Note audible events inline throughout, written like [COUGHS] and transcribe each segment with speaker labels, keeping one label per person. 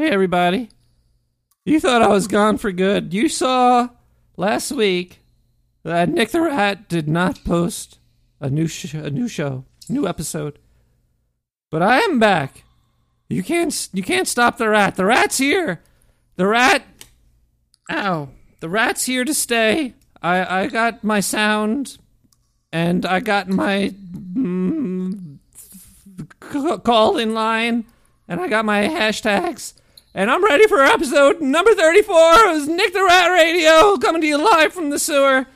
Speaker 1: Hey, everybody. You thought I was gone for good. You saw last week that Nick the Rat did not post a new sh- a new show, new episode. But I am back. You can't you can't stop the rat. The rat's here. The rat. Ow. The rat's here to stay. I I got my sound, and I got my mm, call in line, and I got my hashtags. And I'm ready for episode number 34 of Nick the Rat Radio, coming to you live from the sewer.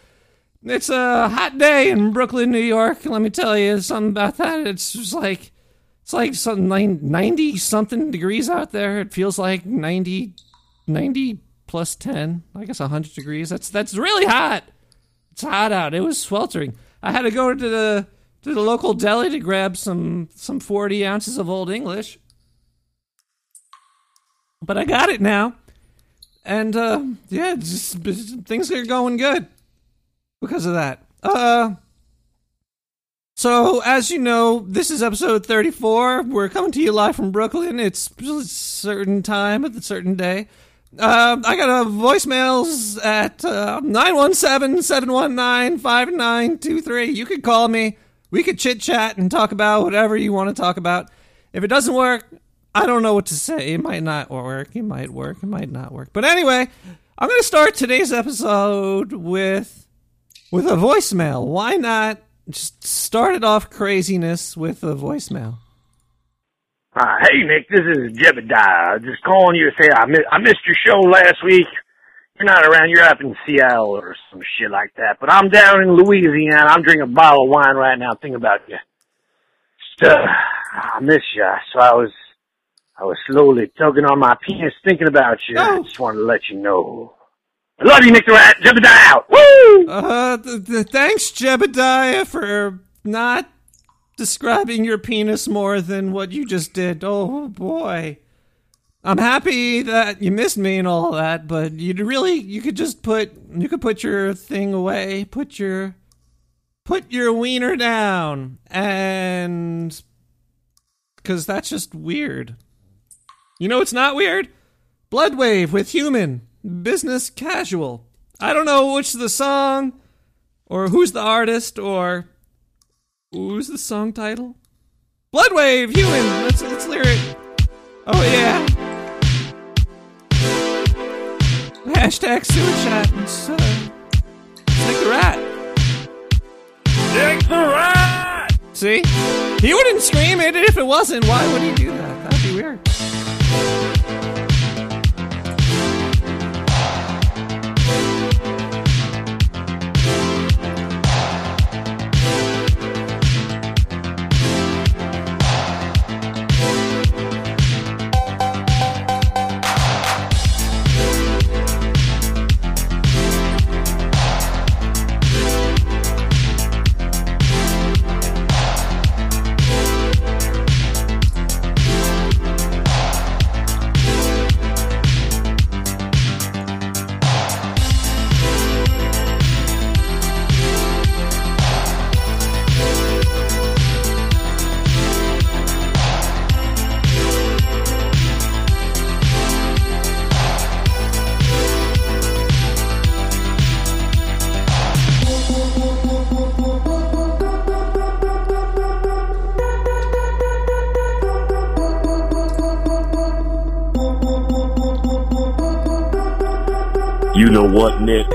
Speaker 1: It's a hot day in Brooklyn, New York. Let me tell you something about that. It's just like it's like something like 90 something degrees out there. It feels like 90 90 plus 10. I guess 100 degrees. That's that's really hot. It's hot out. It was sweltering. I had to go to the to the local deli to grab some some 40 ounces of Old English but I got it now, and uh, yeah, just things are going good because of that. Uh, so as you know, this is episode thirty-four. We're coming to you live from Brooklyn. It's a certain time at a certain day. Uh, I got a voicemails at uh, 917-719-5923. You could call me. We could chit chat and talk about whatever you want to talk about. If it doesn't work, I don't know what to say. It might not work. It might work. It might not work. But anyway, I'm going to start today's episode with with a voicemail. Why not just start it off craziness with a voicemail?
Speaker 2: Uh, hey Nick, this is Jebediah. Just calling you to say I, I missed your show last week. You're not around. You're up in Seattle or some shit like that. But I'm down in Louisiana. I'm drinking a bottle of wine right now. Thinking about you. Uh, I miss you. So I was I was slowly tugging on my penis thinking about you. I
Speaker 1: Oh.
Speaker 2: just wanted to let you know. I love you, Nick the Rat. Jebediah out. Woo!
Speaker 1: Uh, th- th- thanks, Jebediah, for not describing your penis more than what you just did. Oh boy. I'm happy that you missed me and all that, but you'd really you could just put you could put your thing away, put your put your wiener down and cuz that's just weird. You know it's not weird? Bloodwave with human, business casual. I don't know which is the song or who's the artist or who's the song title? Bloodwave, human. Let's let's lyric. it. Oh yeah. Hashtag chat. It's, uh, it's the Rat.
Speaker 2: Nick the Rat!
Speaker 1: See? He wouldn't scream it if it wasn't. Why would he do that? That'd be weird.
Speaker 3: What, Nick?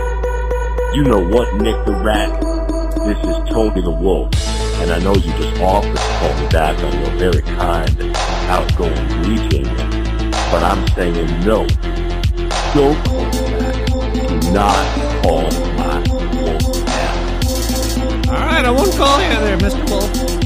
Speaker 3: You know what, Nick the Rat? This is Tony the Wolf, and I know you just offered to call me back on your very kind outgoing greeting, but I'm saying no. Don't call me back. Do not call my wolf back.
Speaker 1: All right, I won't call you there, Mr. Wolf.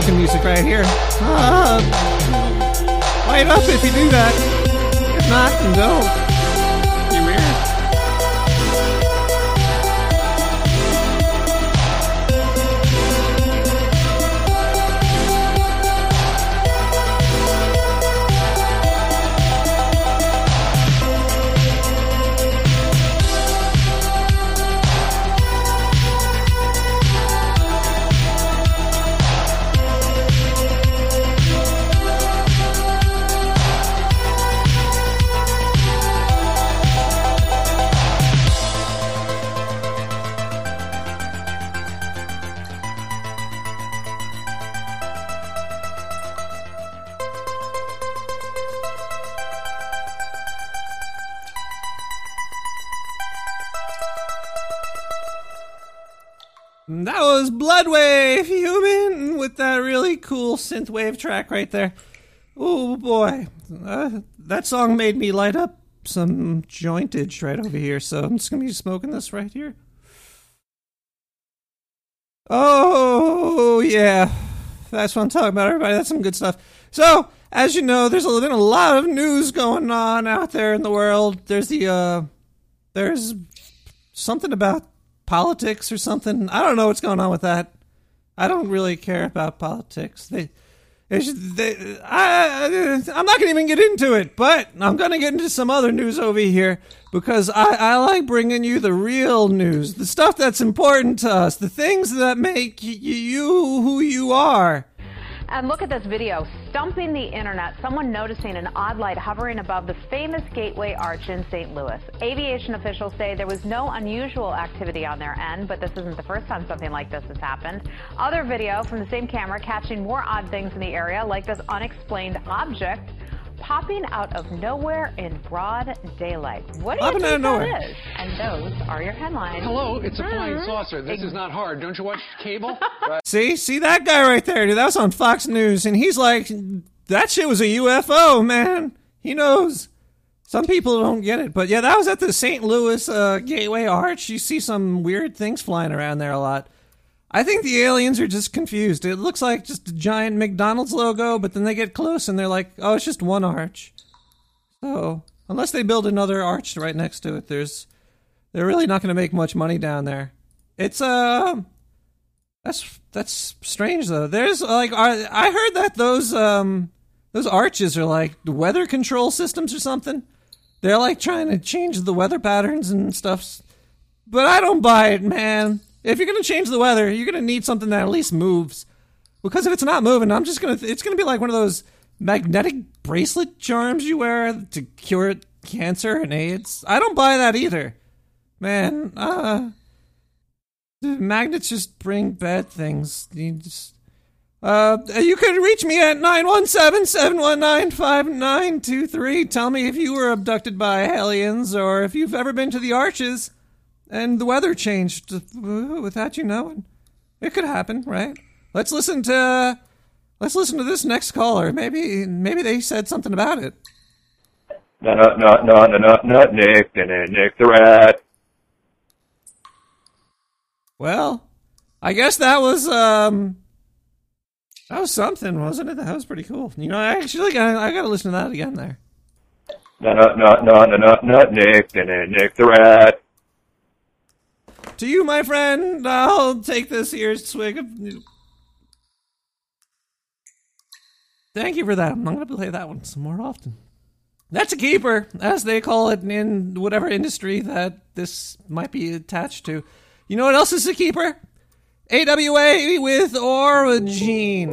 Speaker 1: Smoking music right here. Uh, light up if you do that. If not, then don't. Cool synthwave track right there. Oh boy, uh, that song made me light up some jointage right over here. So I'm just gonna be smoking this right here. Oh yeah, that's what I'm talking about, everybody. That's some good stuff. So as you know, there's been a lot of news going on out there in the world. There's the uh, there's something about politics or something. I don't know what's going on with that. I don't really care about politics. They, I, I'm not going to even get into it, but I'm going to get into some other news over here because I, I like bringing you the real news, the stuff that's important to us, the things that make you who you are.
Speaker 4: And look at this video stumping the internet. Someone noticing an odd light hovering above the famous Gateway Arch in St. Louis. Aviation officials say there was no unusual activity on their end, but this isn't the first time something like this has happened. Other video from the same camera catching more odd things in the area, like this unexplained object popping out of nowhere in broad daylight. What do
Speaker 1: Popping
Speaker 4: you
Speaker 1: out of
Speaker 4: think that
Speaker 1: nowhere.
Speaker 4: is? And those are your headlines.
Speaker 5: Hello, it's a flying
Speaker 4: Mhm.
Speaker 5: saucer. This is not hard. Don't you watch cable? [LAUGHS]
Speaker 1: See, see that guy right there, dude. That was on Fox News, and he's like, "That shit was a UFO, man." He knows. Some people don't get it, but yeah, that was at the St. Louis uh, Gateway Arch. You see some weird things flying around there a lot. I think the aliens are just confused. It looks like just a giant McDonald's logo, but then they get close and they're like, "Oh, it's just one arch." So, unless they build another arch right next to it, there's they're really not going to make much money down there. It's uh that's that's strange though. There's like I I heard that those um those arches are like weather control systems or something. They're like trying to change the weather patterns and stuff. But I don't buy it, man. If you're gonna change the weather, you're gonna need something that at least moves. Because if it's not moving, I'm just gonna it's gonna be like one of those magnetic bracelet charms you wear to cure cancer and AIDS. I don't buy that either. Man, uh magnets just bring bad things. You just uh, you could reach me at 917-719-5923. Tell me if you were abducted by aliens or if you've ever been to the arches and the weather changed uh, without you knowing. It could happen, right? Let's listen to let's listen to this next caller. Maybe maybe they said something about it.
Speaker 6: No, no, no, no, no, no, not Nick, no, no, Nick the Rat.
Speaker 1: Well, I guess that was um that was something, wasn't it? That was pretty cool. You know, I actually got I got to listen to that again there.
Speaker 6: No, no, no, no, no, no, not Nick, no, no, Nick the Rat.
Speaker 1: To you, my friend, I'll take this here swig of. Thank you for that. I'm going to play that one some more often. That's a keeper, as they call it in whatever industry that this might be attached to. You know what else is a keeper? AWA with Origin.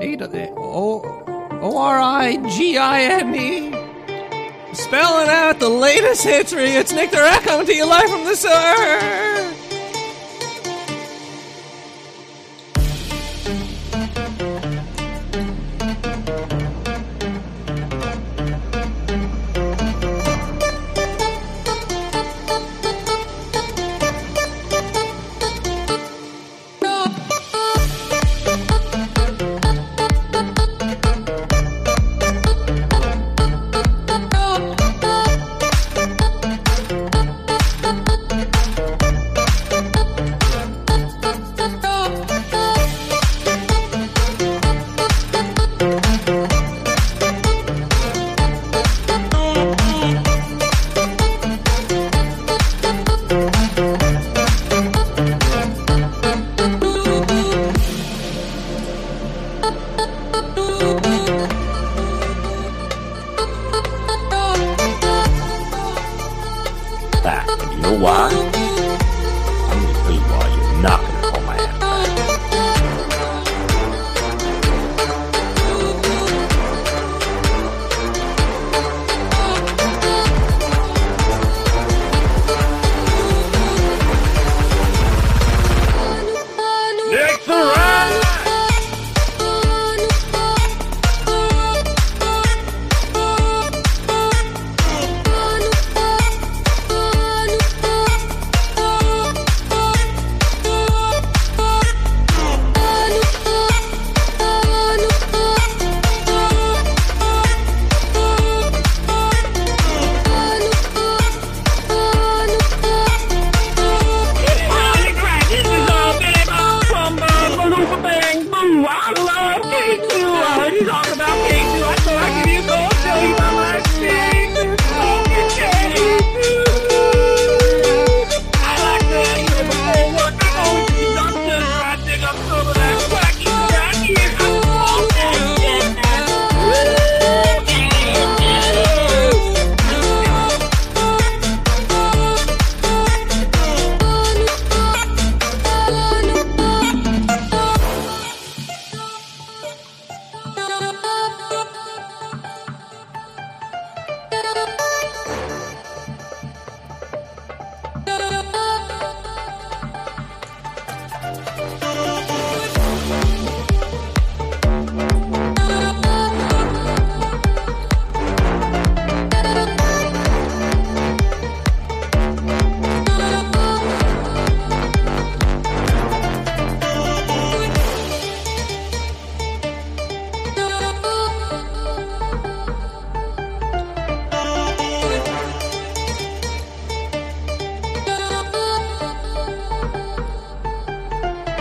Speaker 1: A- O- O-R-I-G-I-N-E. Spelling out the latest history. It's Nick Rat coming to you live from the sewer.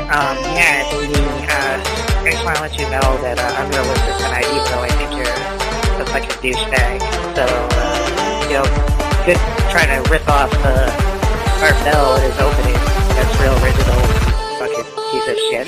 Speaker 7: Um, yeah, the, uh, I just want to let you know that uh, I'm real listening tonight, even though I think you're a fucking douchebag. So, uh, you know, good trying to rip off uh, Art Bell at his opening. That's real original, fucking piece of shit.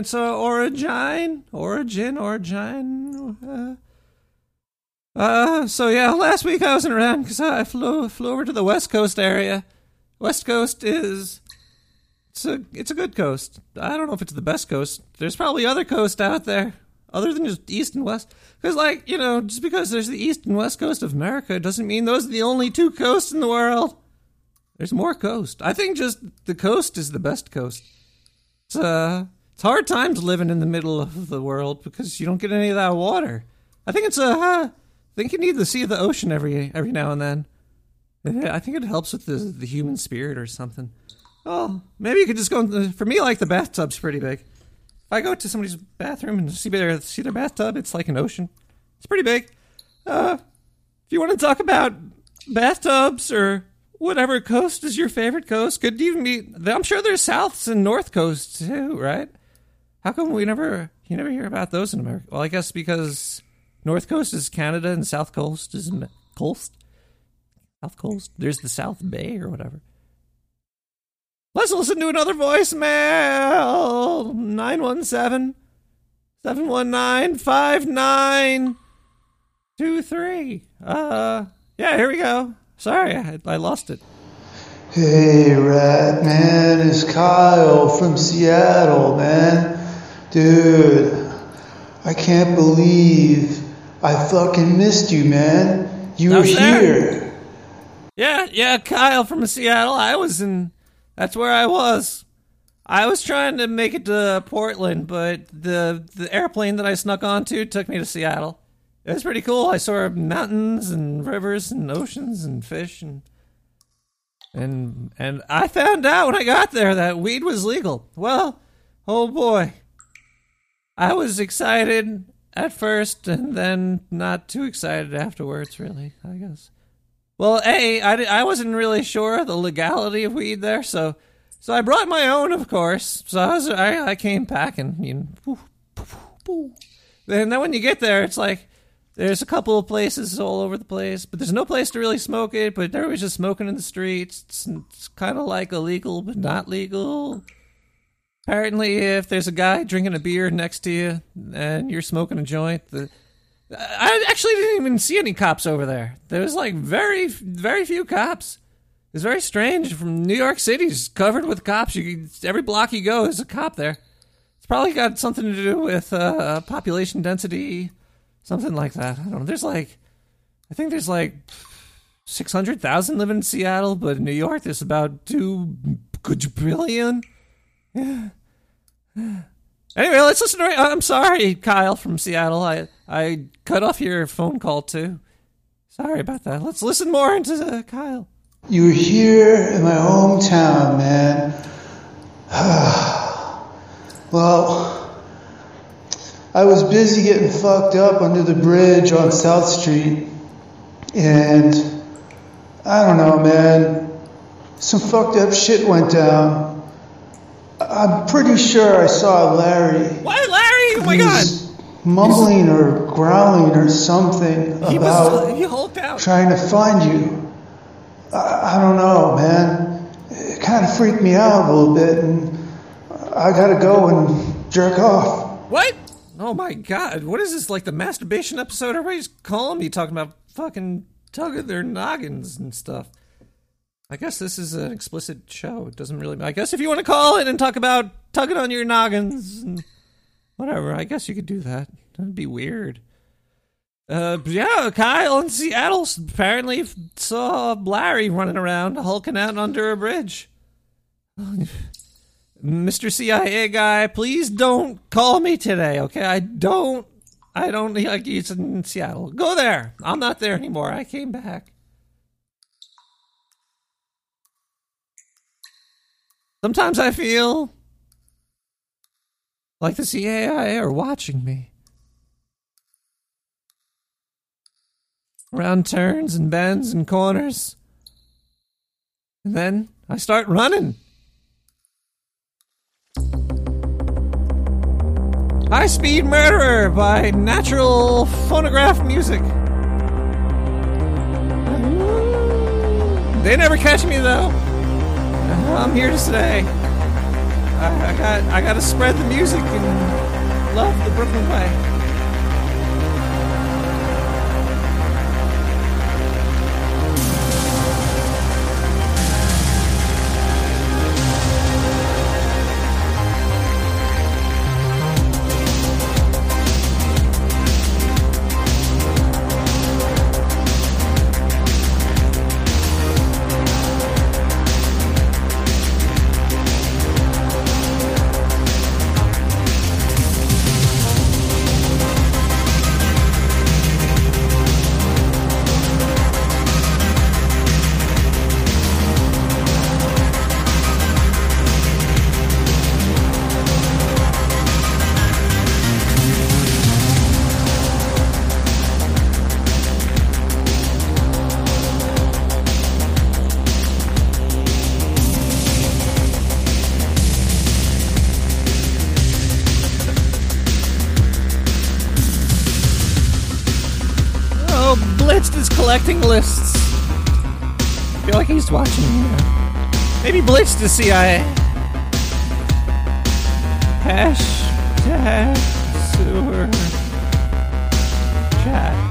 Speaker 1: That's uh, Origin, Origin, Origin. Uh, uh, so yeah, [LAUGHS] last week I wasn't around because I flew flew over to the West Coast area. West Coast is it's a it's a good coast. I don't know if it's the best coast. There's probably other coast out there other than just East and West. Because like you know, just because there's the East and West Coast of America doesn't mean those are the only two coasts in the world. There's more coast. I think just the coast is the best coast. It's uh, it's hard times living in the middle of the world because you don't get any of that water. I think it's a. Uh, I think you need to see the ocean every every now and then. I think it helps with the the human spirit or something. Oh, maybe you could just go. The, for me, like the bathtub's pretty big. If I go to somebody's bathroom and see their see their bathtub, it's like an ocean. It's pretty big. Uh, if you want to talk about bathtubs or whatever coast is your favorite coast, could even be. I'm sure there's souths and north coasts too, right? How come we never you never hear about those in America? Well, I guess because north coast is Canada and south coast is coast. South coast. There's the South Bay or whatever. Let's listen to another voicemail. 917 719 5923. Uh, yeah, here we go. Sorry, I, I lost it.
Speaker 8: Hey, Rat Man, it's Kyle from Seattle, man. Dude, I can't believe I fucking missed you, man. You were
Speaker 1: there.
Speaker 8: here.
Speaker 1: Yeah, yeah, Kyle from Seattle. I was in. That's where I was. I was trying to make it to Portland, but the the airplane that I snuck onto took me to Seattle. It was pretty cool. I saw mountains and rivers and oceans and fish and and and I found out when I got there that weed was legal. Well, oh boy. I was excited at first and then not too excited afterwards, really, I guess. Well, A, I, I wasn't really sure of the legality of weed there, so so I brought my own, of course. So I was I, I came packing, you know. poof, poof, poof. And then when you get there, it's like there's a couple of places all over the place, but there's no place to really smoke it. But everybody's just smoking in the streets. It's, it's kind of like illegal, but not legal. Apparently, if there's a guy drinking a beer next to you and you're smoking a joint, the I actually didn't even see any cops over there. There was like very, very few cops. It's very strange. From New York City's covered with cops. You every block you go, there's a cop there. It's probably got something to do with uh, population density, something like that. I don't know. There's like, I think there's like six hundred thousand living in Seattle, but in New York there's about two quadrillion. Anyway, let's listen to. It. I'm sorry, Kyle from Seattle. I I cut off your phone call too. Sorry about that. Let's listen more into uh, Kyle.
Speaker 8: You were here in my hometown, man. [SIGHS] well, I was busy getting fucked up under the bridge on South Street, and I don't know, man. Some fucked up shit went down. I'm pretty sure I saw Larry.
Speaker 1: Why, Larry? Oh my
Speaker 8: He
Speaker 1: god!
Speaker 8: was Mumbling or growling or something
Speaker 1: He
Speaker 8: about
Speaker 1: was he hulked out.
Speaker 8: trying to find you. I, I don't know, man. It kind of freaked me out a little bit, and I gotta go and jerk off.
Speaker 1: What? Oh my god! What is this like the masturbation episode? Everybody's calling me talking about fucking tugging their noggins and stuff. I guess this is an explicit show. It doesn't really. I guess if you want to call in and talk about tugging on your noggins and whatever, I guess you could do that. That'd be weird. Uh, yeah, Kyle in Seattle apparently saw Larry running around hulking out under a bridge. [LAUGHS] Mr. CIA guy, please don't call me today, okay? I don't, I don't, like, it's in Seattle. Go there. I'm not there anymore. I came back. Sometimes I feel like the CIA are watching me. Around turns and bends and corners. And then I start running. High Speed Murderer by Natural Phonograph Music. They never catch me though. I'm here to stay. I, I got I got to spread the music and love the Brooklyn way. Blitzed is collecting lists. I feel like he's watching me now. Maybe Blitzed is CIA. Hashtag sewer chat.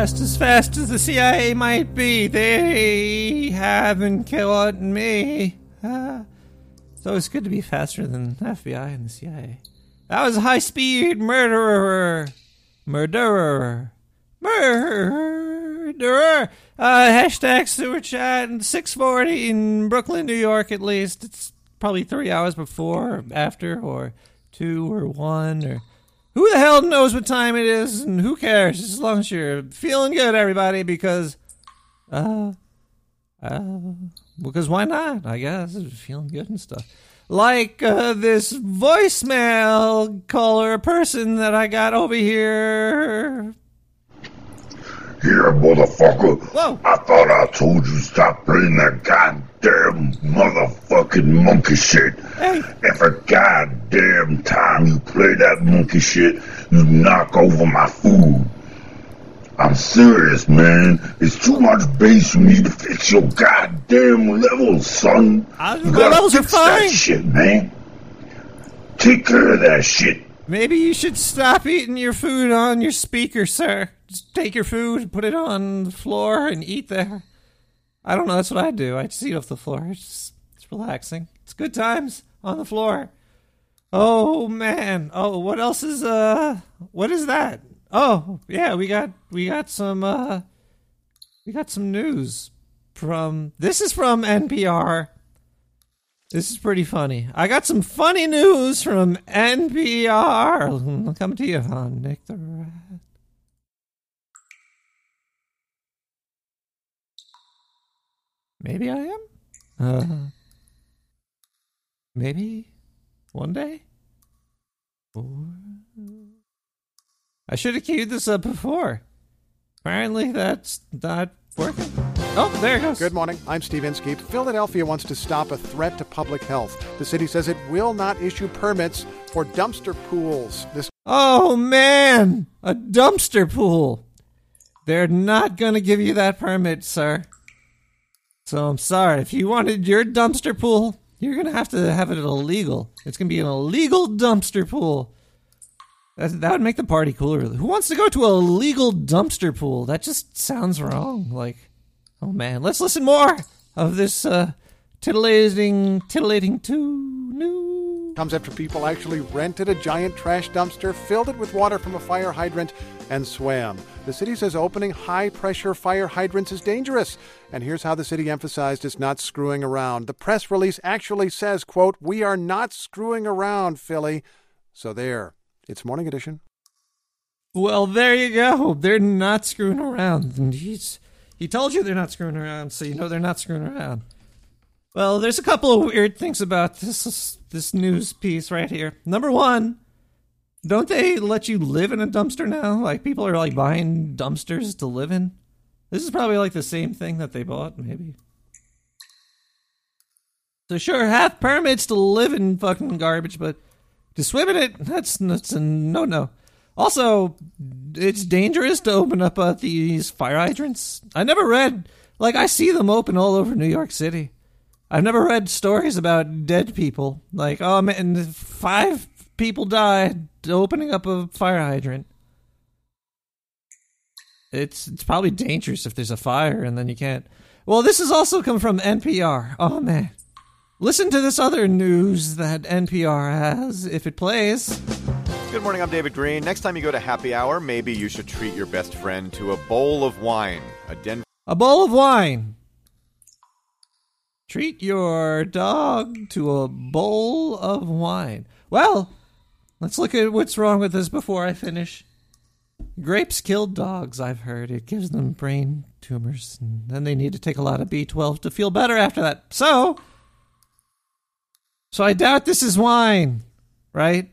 Speaker 1: Fast as fast as the CIA might be, they haven't killed me. Ah. It's always good to be faster than the FBI and the CIA. That was a high speed murderer. Murderer. Murderer. Uh, hashtag sewer chat and 640 in Brooklyn, New York, at least. It's probably three hours before or after, or two or one, or who the hell knows what time it is, and who cares? As long as you're feeling good, everybody, because, uh, uh, because why not? I guess feeling good and stuff. Like uh, this voicemail caller person that I got over here.
Speaker 9: Here, motherfucker.
Speaker 1: Whoa.
Speaker 9: I thought I told you stop playing that goddamn motherfucking monkey shit.
Speaker 1: Hey.
Speaker 9: Every goddamn time you play that monkey shit, you knock over my food. I'm serious, man. It's too much bass. You need to fix your goddamn levels, son.
Speaker 1: Uh,
Speaker 9: you
Speaker 1: my levels are
Speaker 9: fix that
Speaker 1: fine.
Speaker 9: shit, man. Take care of that shit.
Speaker 1: Maybe you should stop eating your food on your speaker, sir. Just take your food, and put it on the floor, and eat there. I don't know. That's what I do. I just eat off the floor. It's, just, it's relaxing. It's good times on the floor. Oh man. Oh, what else is uh? What is that? Oh yeah, we got we got some uh, we got some news from. This is from NPR. This is pretty funny. I got some funny news from NPR. [LAUGHS] Come to you Nick the Rat. Maybe I am. Uh, maybe one day. Or I should have queued this up before. Apparently, that's not working. Oh, there it goes.
Speaker 10: Good morning. I'm Steve Inskeep. Philadelphia wants to stop a threat to public health. The city says it will not issue permits for dumpster pools. This
Speaker 1: Oh man, a dumpster pool. They're not going to give you that permit, sir. So I'm sorry. If you wanted your dumpster pool, you're to have to have it illegal. It's to be an illegal dumpster pool. That, that would make the party cooler. Who wants to go to a legal dumpster pool? That just sounds wrong. Like, oh man, let's listen more of this uh, titillating, titillating two new.
Speaker 10: comes after people actually rented a giant trash dumpster, filled it with water from a fire hydrant, and swam. The city says opening high pressure fire hydrants is dangerous. And here's how the city emphasized it's not screwing around. The press release actually says, quote, We are not screwing around, Philly. So there. It's morning edition.
Speaker 1: Well, there you go. They're not screwing around. And he's he told you they're not screwing around, so you know they're not screwing around. Well, there's a couple of weird things about this this news piece right here. Number one, don't they let you live in a dumpster now? Like people are like buying dumpsters to live in. This is probably like the same thing that they bought, maybe. So sure, have permits to live in fucking garbage, but to swim in it, that's that's a no no. Also, it's dangerous to open up uh, these fire hydrants. I never read like I see them open all over New York City. I've never read stories about dead people. Like, oh man, five people died opening up a fire hydrant. It's it's probably dangerous if there's a fire and then you can't. Well, this has also come from NPR. Oh man. Listen to this other news that NPR has if it plays.
Speaker 11: Good morning, I'm David Greene. Next time you go to happy hour, maybe you should treat your best friend to a bowl of wine. A Denver
Speaker 1: A bowl of wine. Treat your dog to a bowl of wine. Well, let's look at what's wrong with this before I finish. Grapes kill dogs, I've heard. It gives them brain tumors, and then they need to take a lot of B12 to feel better after that. So, so I doubt this is wine, right?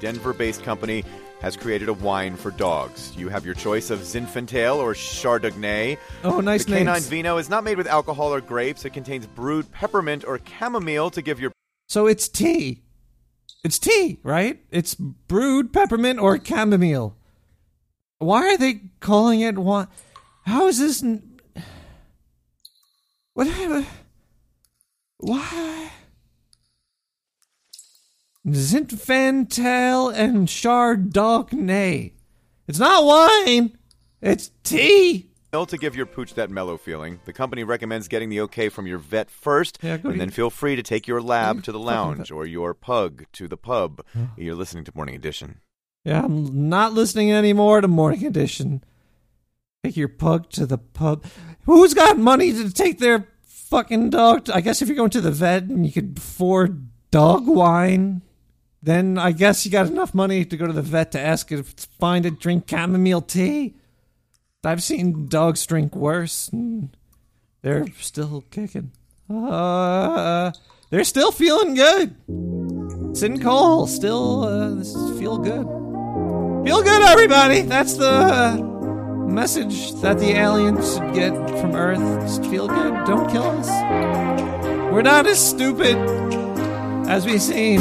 Speaker 11: Denver based company has created a wine for dogs. You have your choice of Zinfandel or Chardonnay.
Speaker 1: Oh, nice
Speaker 11: The canine
Speaker 1: names.
Speaker 11: vino is not made with alcohol or grapes. It contains brewed peppermint or chamomile to give your
Speaker 1: So it's tea. It's tea, right? It's brewed peppermint or chamomile. Why are they calling it wine? How is this? N- what? Why? Zinfandel and Chardonnay. It's not wine.
Speaker 12: It's tea.
Speaker 11: To give your pooch that mellow feeling, the company recommends getting the okay from your vet first,
Speaker 12: Yeah,
Speaker 11: and then feel free to take your lab to the lounge or your pug to the pub. You're listening to Morning Edition.
Speaker 12: Yeah, I'm not listening anymore to Morning Edition. Take your pug to the pub. Who's got money to take their fucking dog? To, I guess if you're going to the vet and you could afford dog wine, then I guess you got enough money to go to the vet to ask if it's fine to drink chamomile tea. I've seen dogs drink worse. And they're still kicking. Uh, they're still feeling good. Sin Cole still uh, this is feel good. Feel good, everybody. That's the uh, message that the aliens should get from Earth. Just feel good. Don't kill us. We're not as stupid as we seem.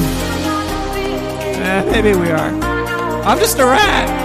Speaker 12: Eh, maybe we are. I'm just a rat.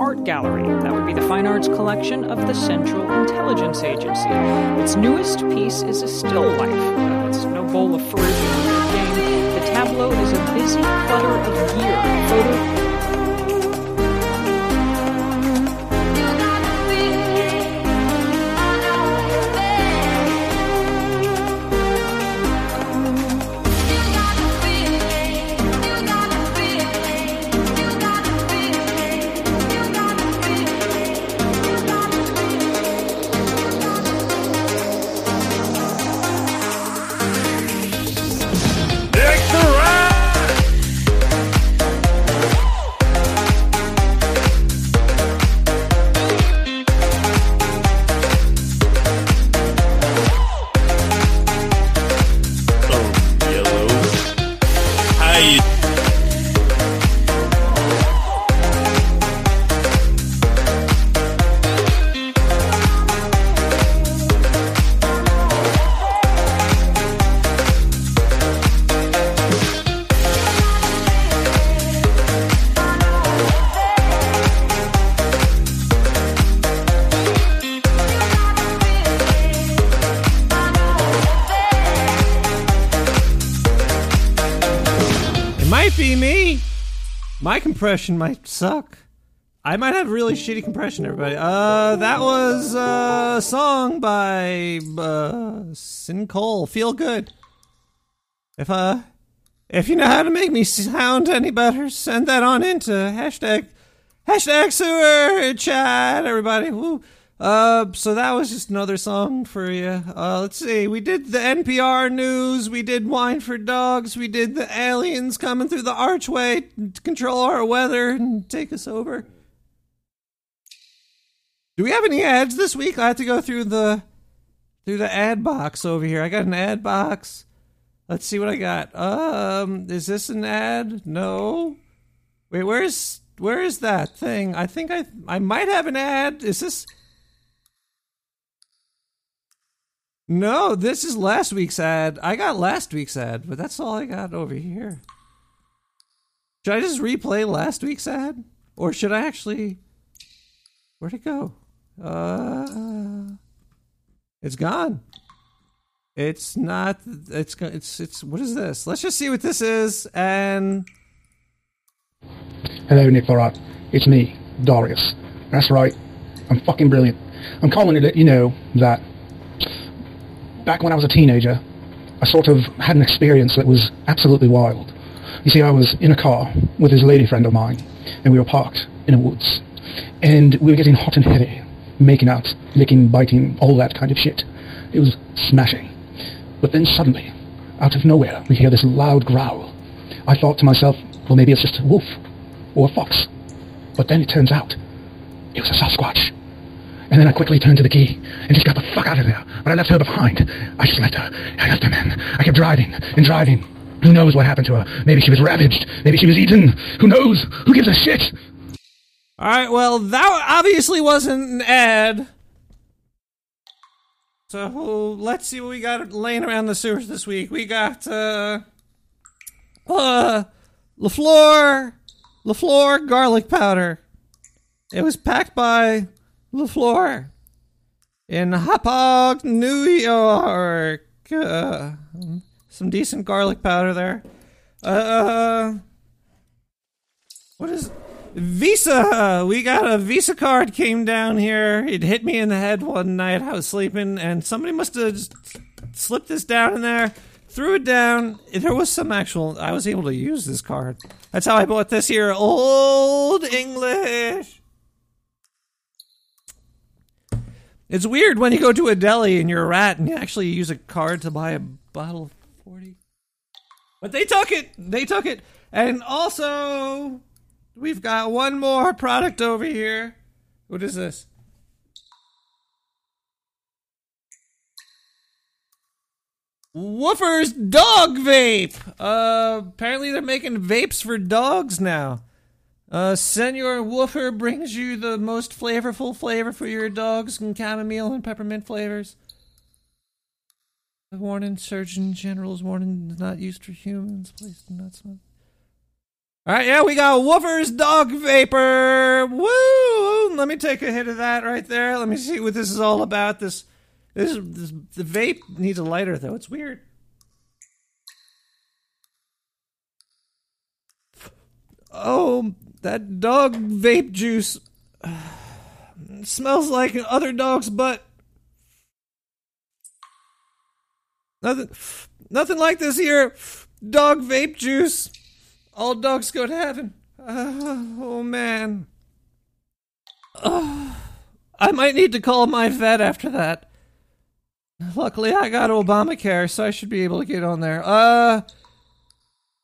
Speaker 1: art gallery. That would be the Fine Arts Collection of the Central Intelligence Agency. Its newest piece is a still life. It's no bowl of fruit. The tableau is a busy clutter of gear, photo Compression might suck. I might have really shitty compression, everybody. Uh, that was uh, a song by uh, Syn Cole. Feel good. If uh, if you know how to make me sound any better, send that on into hashtag hashtag sewer chat, everybody. Woo. Uh, so that was just another song for you. Uh, let's see. We did the NPR news. We did wine for dogs. We did the aliens coming through the archway to control our weather and take us over. Do we have any ads this week? I have to go through the through the ad box over here. I got an ad box. Let's see what I got. Um, is this an ad? No. Wait, where's where is that thing? I think I I might have an ad. Is this? No, this is last week's ad. I got last week's ad, but that's all I got over here. Should I just replay last week's ad, or should I actually? Where'd it go? Uh, it's gone. It's not. It's it's it's. What is this? Let's just see what this is. And
Speaker 13: Hello, Nick Larat. It's me, Darius. That's right. I'm fucking brilliant. I'm calling to let you know that back when I was a teenager, I sort of had an experience that was absolutely wild. You see, I was in a car with this lady friend of mine, and we were parked in the woods. And we were getting hot and heavy, making out, licking, biting, all that kind of shit. It was smashing. But then suddenly, out of nowhere, we hear this loud growl. I thought to myself, well, maybe it's just a wolf or a fox. But then it turns out it was a Sasquatch. And then I quickly turned to the key and just got the fuck out of there. But I left her behind. I just left her. I left her, man. I kept driving and driving. Who knows what happened to her? Maybe she was ravaged. Maybe she was eaten. Who knows? Who gives a shit?
Speaker 1: All right, well, that obviously wasn't an ad. So let's see what we got laying around the sewers this week. We got uh, uh, Lafleur, Lafleur garlic powder. It was packed by Lafleur in Hauppauge, New York. Uh, some decent garlic powder there. Uh, what is Visa? We got a Visa card came down here. It hit me in the head one night. I was sleeping, and somebody must have slipped this down in there, threw it down. There was some actual. I was able to use this card. That's how I bought this here. Old English. It's weird when you go to a deli and you're a rat and you actually use a card to buy a bottle of 40. But they took it. They took it. And also, we've got one more product over here. What is this? Woofer's dog vape. Uh, apparently they're making vapes for dogs now. Uh, Senor Woofer brings you the most flavorful flavor for your dogs and chamomile and peppermint flavors. The warning, Surgeon General's warning is not used for humans. Please do not smoke. All right, yeah, we got Woofer's dog vapor. Woo! Let me take a hit of that right there. Let me see what this is all about. This, this, this the vape needs a lighter though. It's weird. Oh, that dog vape juice [SIGHS] smells like other dog's butt. Nothing, nothing like this here. Dog vape juice. All dogs go to heaven. Uh, [SIGHS] oh man. Uh, [SIGHS] I might need to call my vet after that. Luckily, I got Obamacare, so I should be able to get on there. Uh,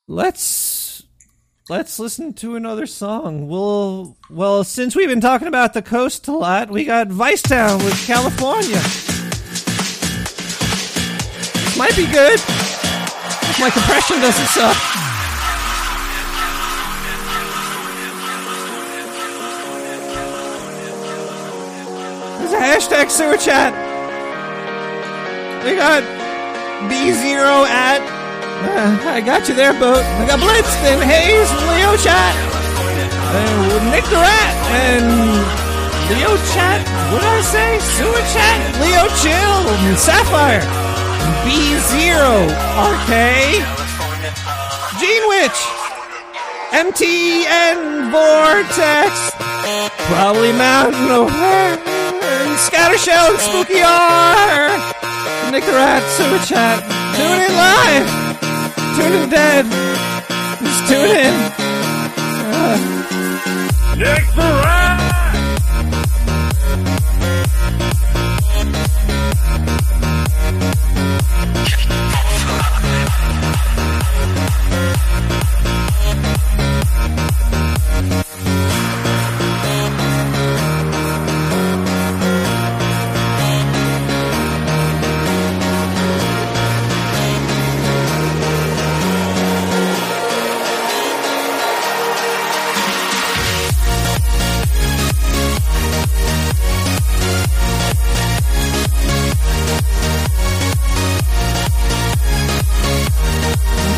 Speaker 1: let's let's listen to another song. We'll well, since we've been talking about the coast a lot, we got Vicetone with California. Might be good. If my compression doesn't suck. There's a hashtag sewer chat. We got B0 at. Uh, I got you there, boat. I got Blitz and Hayes and Leo chat. And Nick the Rat and Leo chat. What did I say? Sewer chat. Leo chill and Sapphire. B0 RK. Gene Witch. MTN Vortex. Probably Mountain O'Hare. Scattershell and Spooky R. Nick the Rat, Sewer Chat. Tune in live. Tune in dead. Just tune in. Uh.
Speaker 9: Nick the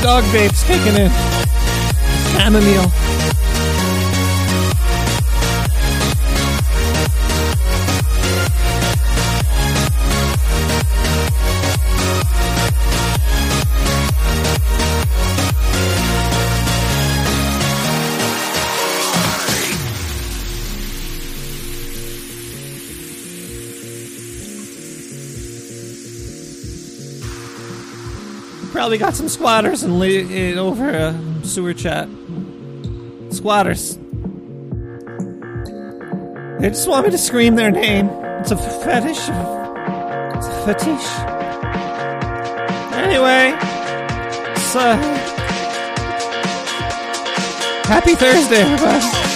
Speaker 1: Dog vapes kicking in. Chamomile. Probably got some squatters and uh, over a sewer chat. Squatters. They just want me to scream their name. It's a fetish. It's a fetish. Anyway, so happy Thursday, everybody.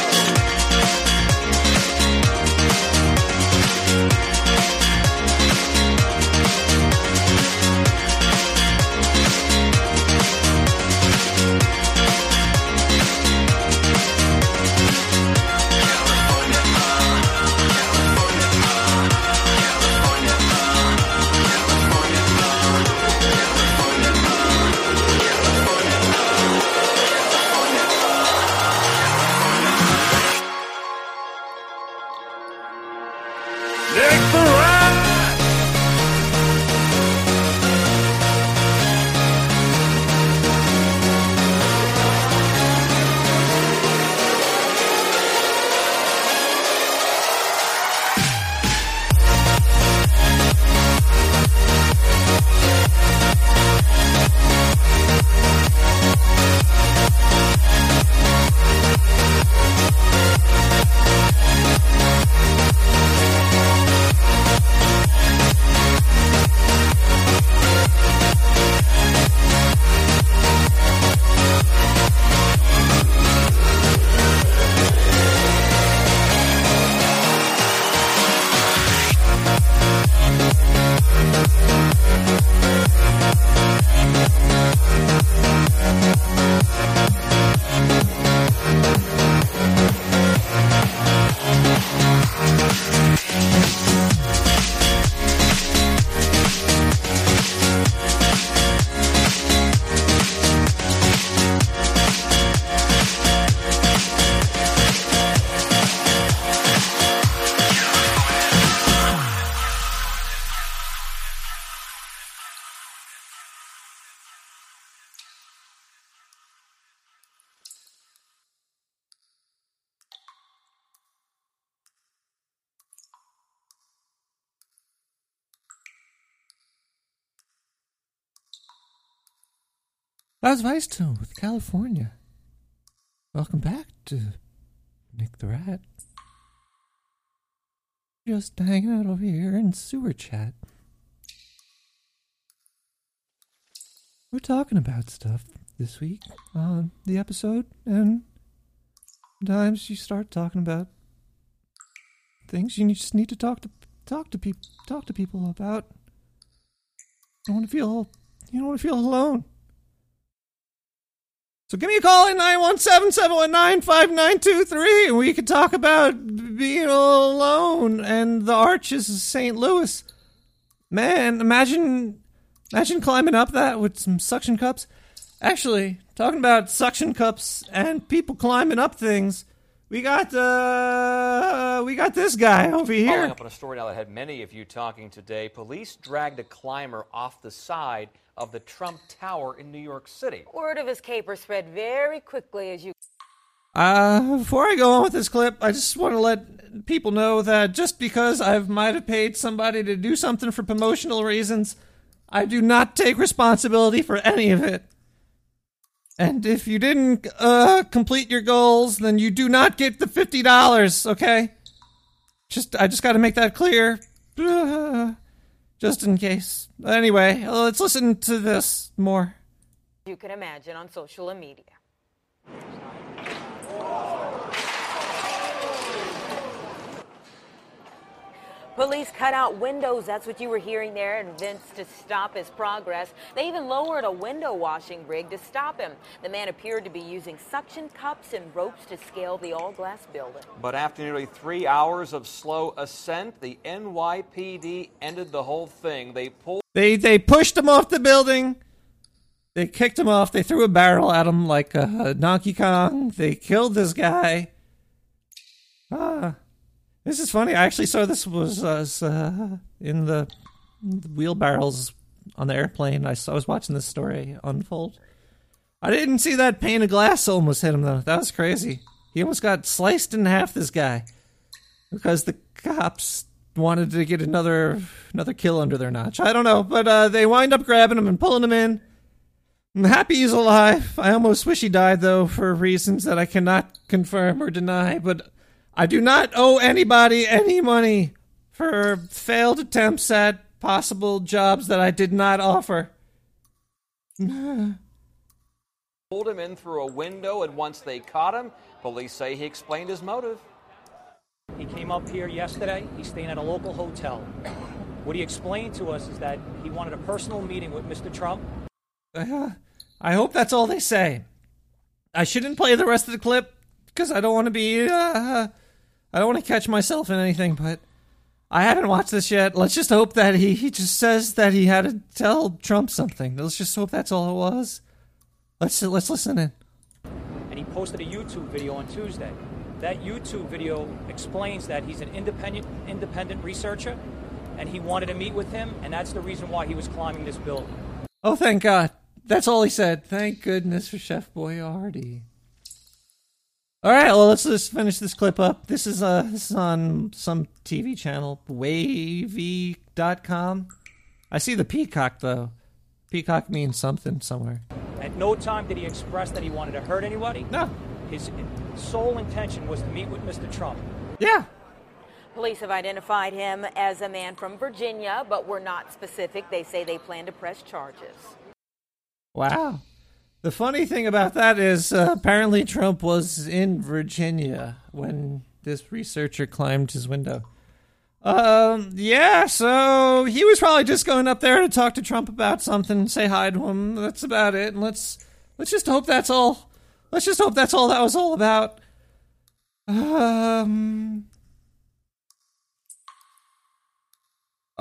Speaker 1: That was Vicetone with California. Welcome back to Nick the Rat. Just hanging out over here in sewer chat. We're talking about stuff this week on the episode, and sometimes you start talking about things you just need to talk to talk to people talk to people about. You don't want to feel you don't want to feel alone. So give me a call at 917-719-5923 and we can talk about being alone and the arches of St. Louis. Man, imagine imagine climbing up that with some suction cups. Actually, talking about suction cups and people climbing up things, we got uh we got this guy over here.
Speaker 14: Following up on a story now that had many of you talking today, police dragged a climber off the side of the Trump Tower in New York City.
Speaker 15: Word of his caper spread very quickly as you.
Speaker 1: Uh, before I go on with this clip, I just want to let people know that just because I might have paid somebody to do something for promotional reasons, I do not take responsibility for any of it. And if you didn't uh, complete your goals, then you do not get the fifty dollars. Okay? Just I just got to make that clear, [LAUGHS] just in case. Anyway, uh, let's listen to this more.
Speaker 15: You can imagine on social media. Police cut out windows. That's what you were hearing there and Vince to stop his progress. They even lowered a window washing rig to stop him. The man appeared to be using suction cups and ropes to scale the all glass building.
Speaker 14: But after nearly three hours of slow ascent, the NYPD ended the whole thing. They pulled
Speaker 1: They they pushed him off the building. They kicked him off. They threw a barrel at him like a Donkey Kong. They killed this guy. Ah, this is funny. I actually saw this was uh, in the, the wheelbarrows on the airplane. I, saw, I was watching this story unfold. I didn't see that pane of glass almost hit him though. That was crazy. He almost got sliced in half. This guy because the cops wanted to get another another kill under their notch. I don't know, but uh, they wind up grabbing him and pulling him in. I'm happy he's alive. I almost wish he died, though, for reasons that I cannot confirm or deny, but I do not owe anybody any money for failed attempts at possible jobs that I did not offer. [SIGHS]
Speaker 14: Pulled him in through a window, and once they caught him, police say he explained his motive.
Speaker 16: He came up here yesterday. He's staying at a local hotel. [COUGHS] What he explained to us is that he wanted a personal meeting with Mr. Trump.
Speaker 1: Uh, [SIGHS] I hope that's all they say. I shouldn't play the rest of the clip because I don't want to be. Uh, I don't want to catch myself in anything, but I haven't watched this yet. Let's just hope that he, he just says that he had to tell Trump something. Let's just hope that's all it was. Let's let's listen in.
Speaker 16: And he posted a YouTube video on Tuesday. That YouTube video explains that he's an independent independent researcher and he wanted to meet with him and that's the reason why he was climbing this building.
Speaker 1: Oh, thank God. That's all he said. Thank goodness for Chef Boyardee. All right, well, let's just finish this clip up. This is uh this is on some TV channel, wavy.com. I see the peacock though. Peacock means something somewhere.
Speaker 16: At no time did he express that he wanted to hurt anybody.
Speaker 1: No.
Speaker 16: His sole intention was to meet with Mr. Trump.
Speaker 1: Yeah.
Speaker 15: Police have identified him as a man from Virginia, but were not specific. They say they plan to press charges.
Speaker 1: Wow. The funny thing about that is uh, apparently Trump was in Virginia when this researcher climbed his window. Um, yeah, so he was probably just going up there to talk to Trump about something, say hi to him. That's about it. And let's let's just hope that's all. Let's just hope that's all that was all about. Um.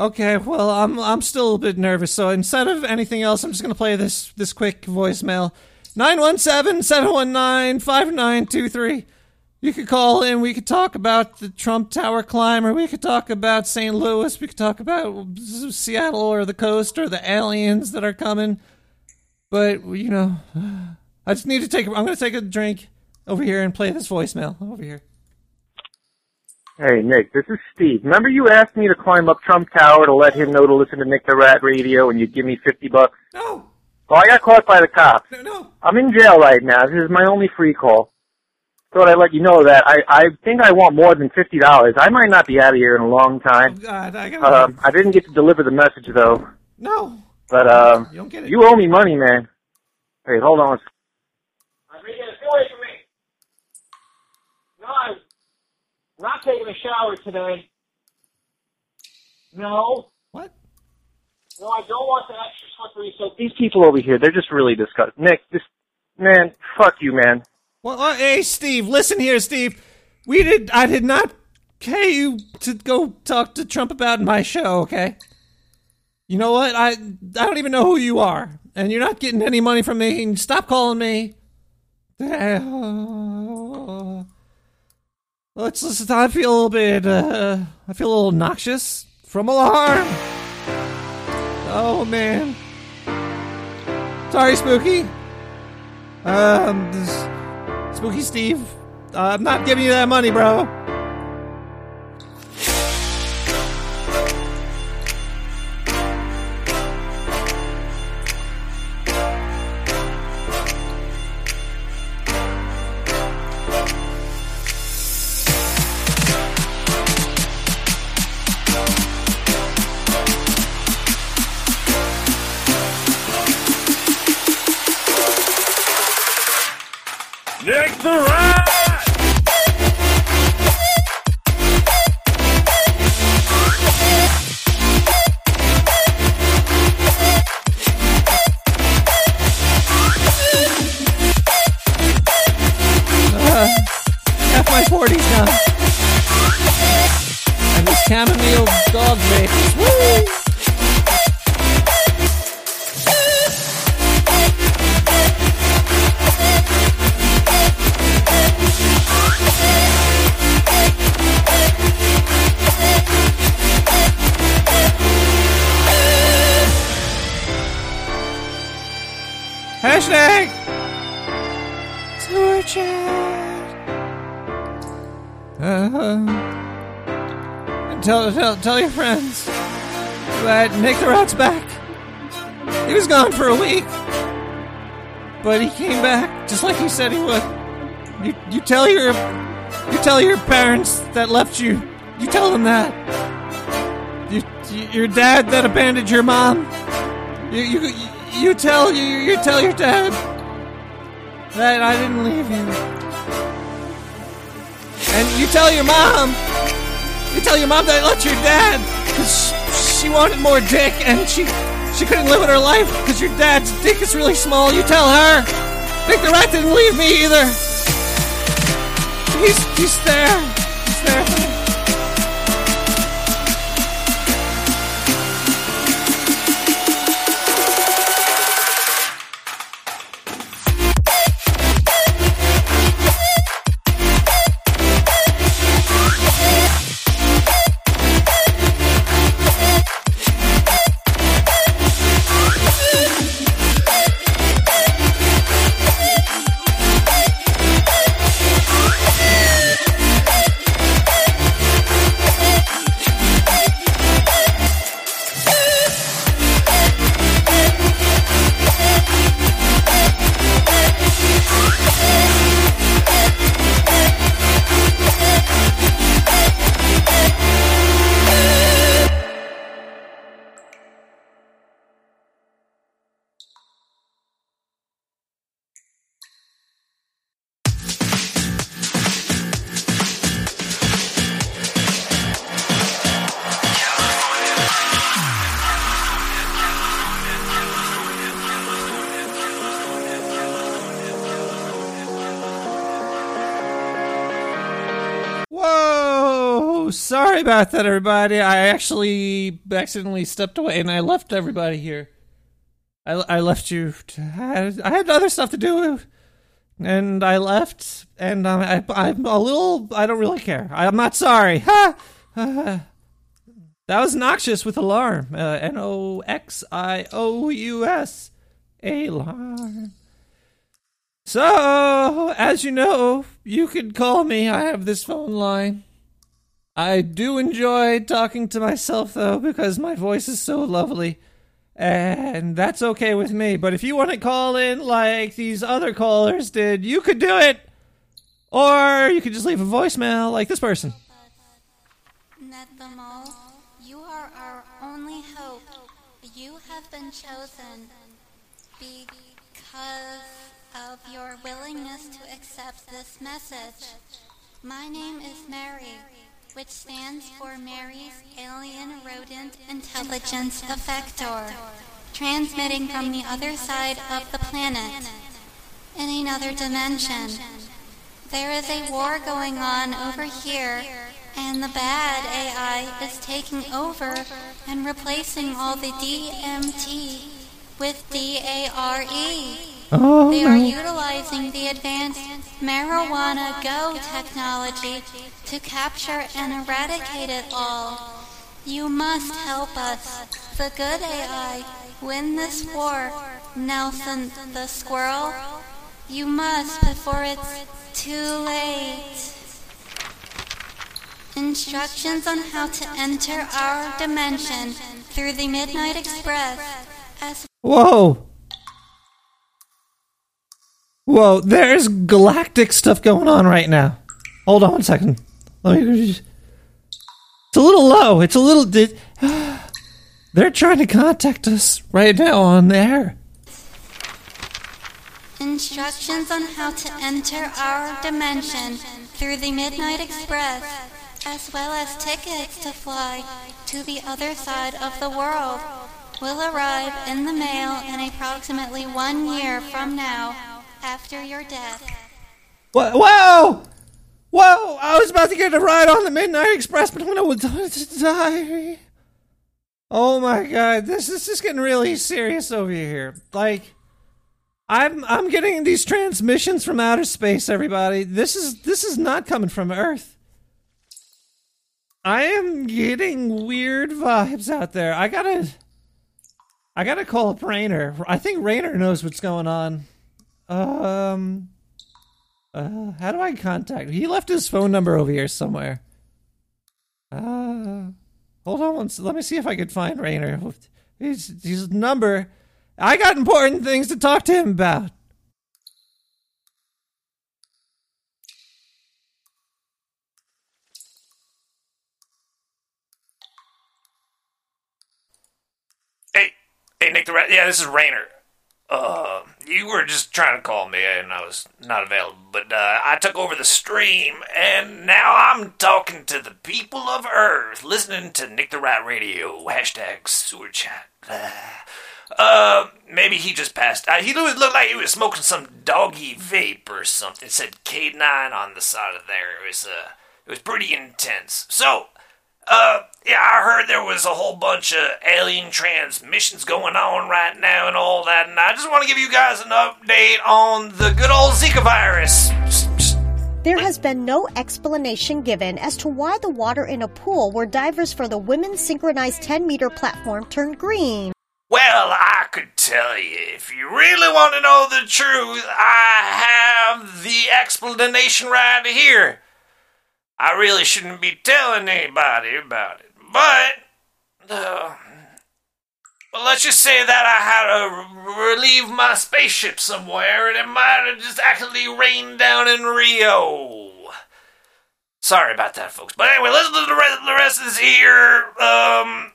Speaker 1: Okay, well, I'm I'm still a bit nervous, so instead of anything else, I'm just gonna play this this quick voicemail. 917-719-5923. You could call in, we could talk about the Trump Tower climb, or we could talk about St. Louis, we could talk about Seattle or the coast or the aliens that are coming. But, you know, [SIGHS] I just need to take I'm gonna take a drink over here and play this voicemail over here.
Speaker 2: Hey, Nick, this is Steve. Remember you asked me to climb up Trump Tower to let him know to listen to Nick the Rat Radio and you'd give me 50 bucks?
Speaker 1: No.
Speaker 2: Well, I got caught by the cops.
Speaker 1: No, no.
Speaker 2: I'm in jail right now. This is my only free call. Thought I'd let you know that. I, I think I want more than $50. I might not be out of here in a long time.
Speaker 1: God, I gotta.
Speaker 2: Um, I didn't get to deliver the message, though.
Speaker 1: no.
Speaker 2: But, um,
Speaker 1: You don't get it.
Speaker 2: you owe me money, man. Hey, hold on.
Speaker 17: Get away from me. No, I'm not taking a shower today. No.
Speaker 1: What?
Speaker 17: No, I don't want the extra slippery soap.
Speaker 2: These people over here, they're just really disgusting. Nick, this, man, fuck you, man.
Speaker 1: Well, uh, hey, Steve, listen here, Steve. We did. I did not pay you to go talk to Trump about my show. Okay. You know what? I I don't even know who you are, and you're not getting any money from me. And stop calling me. Let's listen. I feel a little bit. Uh, I feel a little noxious from alarm. Oh man. Sorry, Spooky. Um, Spooky Steve. Uh, I'm not giving you that money, bro. That left you. You tell them that. You, you your dad that abandoned your mom. You you you tell you you tell your dad that I didn't leave you. And you tell your mom. You tell your mom that I left your dad because she wanted more dick and she she couldn't live with her life because your dad's dick is really small. You tell her. The Rat didn't leave me either. He's he's there. He's About that, everybody. I actually accidentally stepped away and I left everybody here. I, I left you. To, I, had, I had other stuff to do, and I left. And um, I, I'm a little. I don't really care. I'm not sorry. Ha! that was noxious with alarm. Uh, N O X I O U S. Alarm. So, as you know, you can call me. I have this phone line. I do enjoy talking to myself, though, because my voice is so lovely. And that's okay with me. But if you want to call in like these other callers did, you could do it. Or you could just leave a voicemail like this person.
Speaker 18: Netbamo, you are our only hope. You have been chosen because of your willingness to accept this message. My name is Mary, which stands for Mary's Alien Rodent Intelligence Effector, transmitting from the other side of the planet, in another dimension. There is a war going on over here, and the bad AI is taking over and replacing all the DMT with DARE.
Speaker 1: Oh,
Speaker 18: they are utilizing the advanced marijuana go technology to capture and eradicate it all. You must help us, the good AI, win this war. Nelson the squirrel, you must before it's too late. Instructions on how to enter our dimension through the Midnight Express
Speaker 1: Whoa! Whoa, there's galactic stuff going on right now. Hold on one second. Let me. It's a little low. It's a little. [SIGHS] They're trying to contact us right now on the air.
Speaker 18: Instructions on how to enter our dimension through the Midnight Express, as well as tickets to fly to the other side of the world, will arrive in the mail in approximately one year from now, after your death.
Speaker 1: Wha- Whoa! Whoa! I was about to get a ride on the Midnight Express, but when I was to die. Oh my god, this, this is getting really serious over here. Like, I'm I'm getting these transmissions from outer space. Everybody, this is this is not coming from Earth. I am getting weird vibes out there. I gotta, I gotta call up Rainer. I think Rainer knows what's going on. Um, uh, how do I contact? He left his phone number over here somewhere. Uh, hold on, let me see if I could find Rayner. His, his number. I got important things to talk to him about. Hey, hey, Nick the Rat. Yeah, this is Rayner. Um. Uh, you were just trying to call me, and I was not available. But uh, I took over the stream, and now I'm talking to the people of Earth, listening to Nick the Rat Radio. Hashtag sewer chat. [SIGHS] Uh, maybe he just passed. Uh, he looked looked like he was smoking some doggy vape or something. It said K9 on the side of there. It was uh, it was pretty intense. So, uh, yeah, I heard there was a whole bunch of alien transmissions going on right now and all that, and I just want to give you guys an update on the good old Zika virus.
Speaker 19: There has been no explanation given as to why the water in a pool where divers for the women's synchronized 10 meter platform turned green.
Speaker 1: Well, I could tell you. If you really want to know the truth, I have the explanation right here. I really shouldn't be telling anybody about it, but. Uh, well, let's just say that I had to relieve my spaceship somewhere, and it might have just accidentally rained down in Rio. Sorry about that, folks. But anyway, listen to the rest, the rest is here. Um,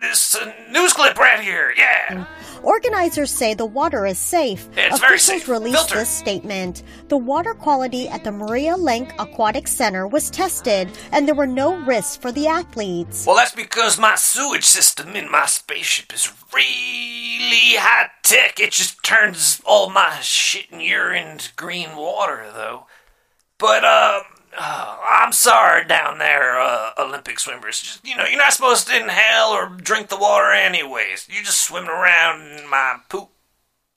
Speaker 1: this uh, news clip right here. Yeah.
Speaker 19: Organizers say the water is safe.
Speaker 1: It's very
Speaker 19: Officials
Speaker 1: safe.
Speaker 19: released
Speaker 1: Filter.
Speaker 19: this statement. The water quality at the Maria Lenk Aquatic Center was tested, and there were no risks for the athletes.
Speaker 1: Well, that's because my sewage system in my spaceship is really high tech. It just turns all my shit and urine to green water, though. But, uh, uh, I'm sorry down there, uh, Olympic swimmers. Just, you know, you're not supposed to inhale or drink the water anyways. You're just swimming around in my poop.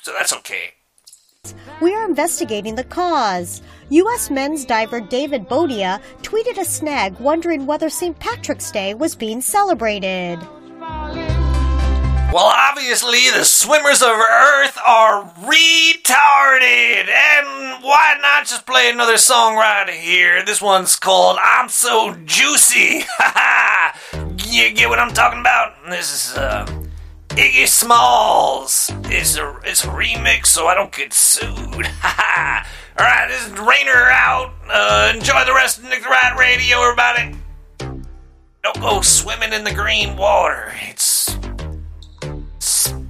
Speaker 1: So that's okay.
Speaker 19: We are investigating the cause. U.S. men's diver David Boudia tweeted a snag wondering whether St. Patrick's Day was being celebrated.
Speaker 1: Well, obviously, the swimmers of Earth are retarded. And why not just play another song right here? This one's called I'm So Juicy. Ha [LAUGHS] ha! You get what I'm talking about? This is, uh, Iggy Smalls. It's a, it's a remix, so I don't get sued. Ha [LAUGHS] ha! Alright, this is Rainer out. Uh, enjoy the rest of Nick the Rat Radio, everybody. Don't go swimming in the green water. It's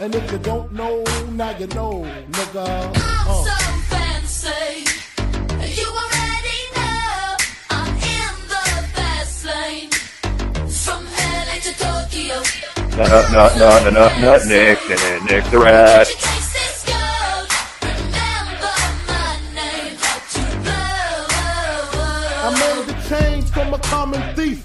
Speaker 20: And if you don't know, now you know, nigga. I'm Uh.
Speaker 21: fancy. You already know I'm in the fast lane. From LA to Tokyo.
Speaker 6: No, no, no, no, no, no, no, Nick, Nick, Nick the Rat.
Speaker 20: I made the change from a common thief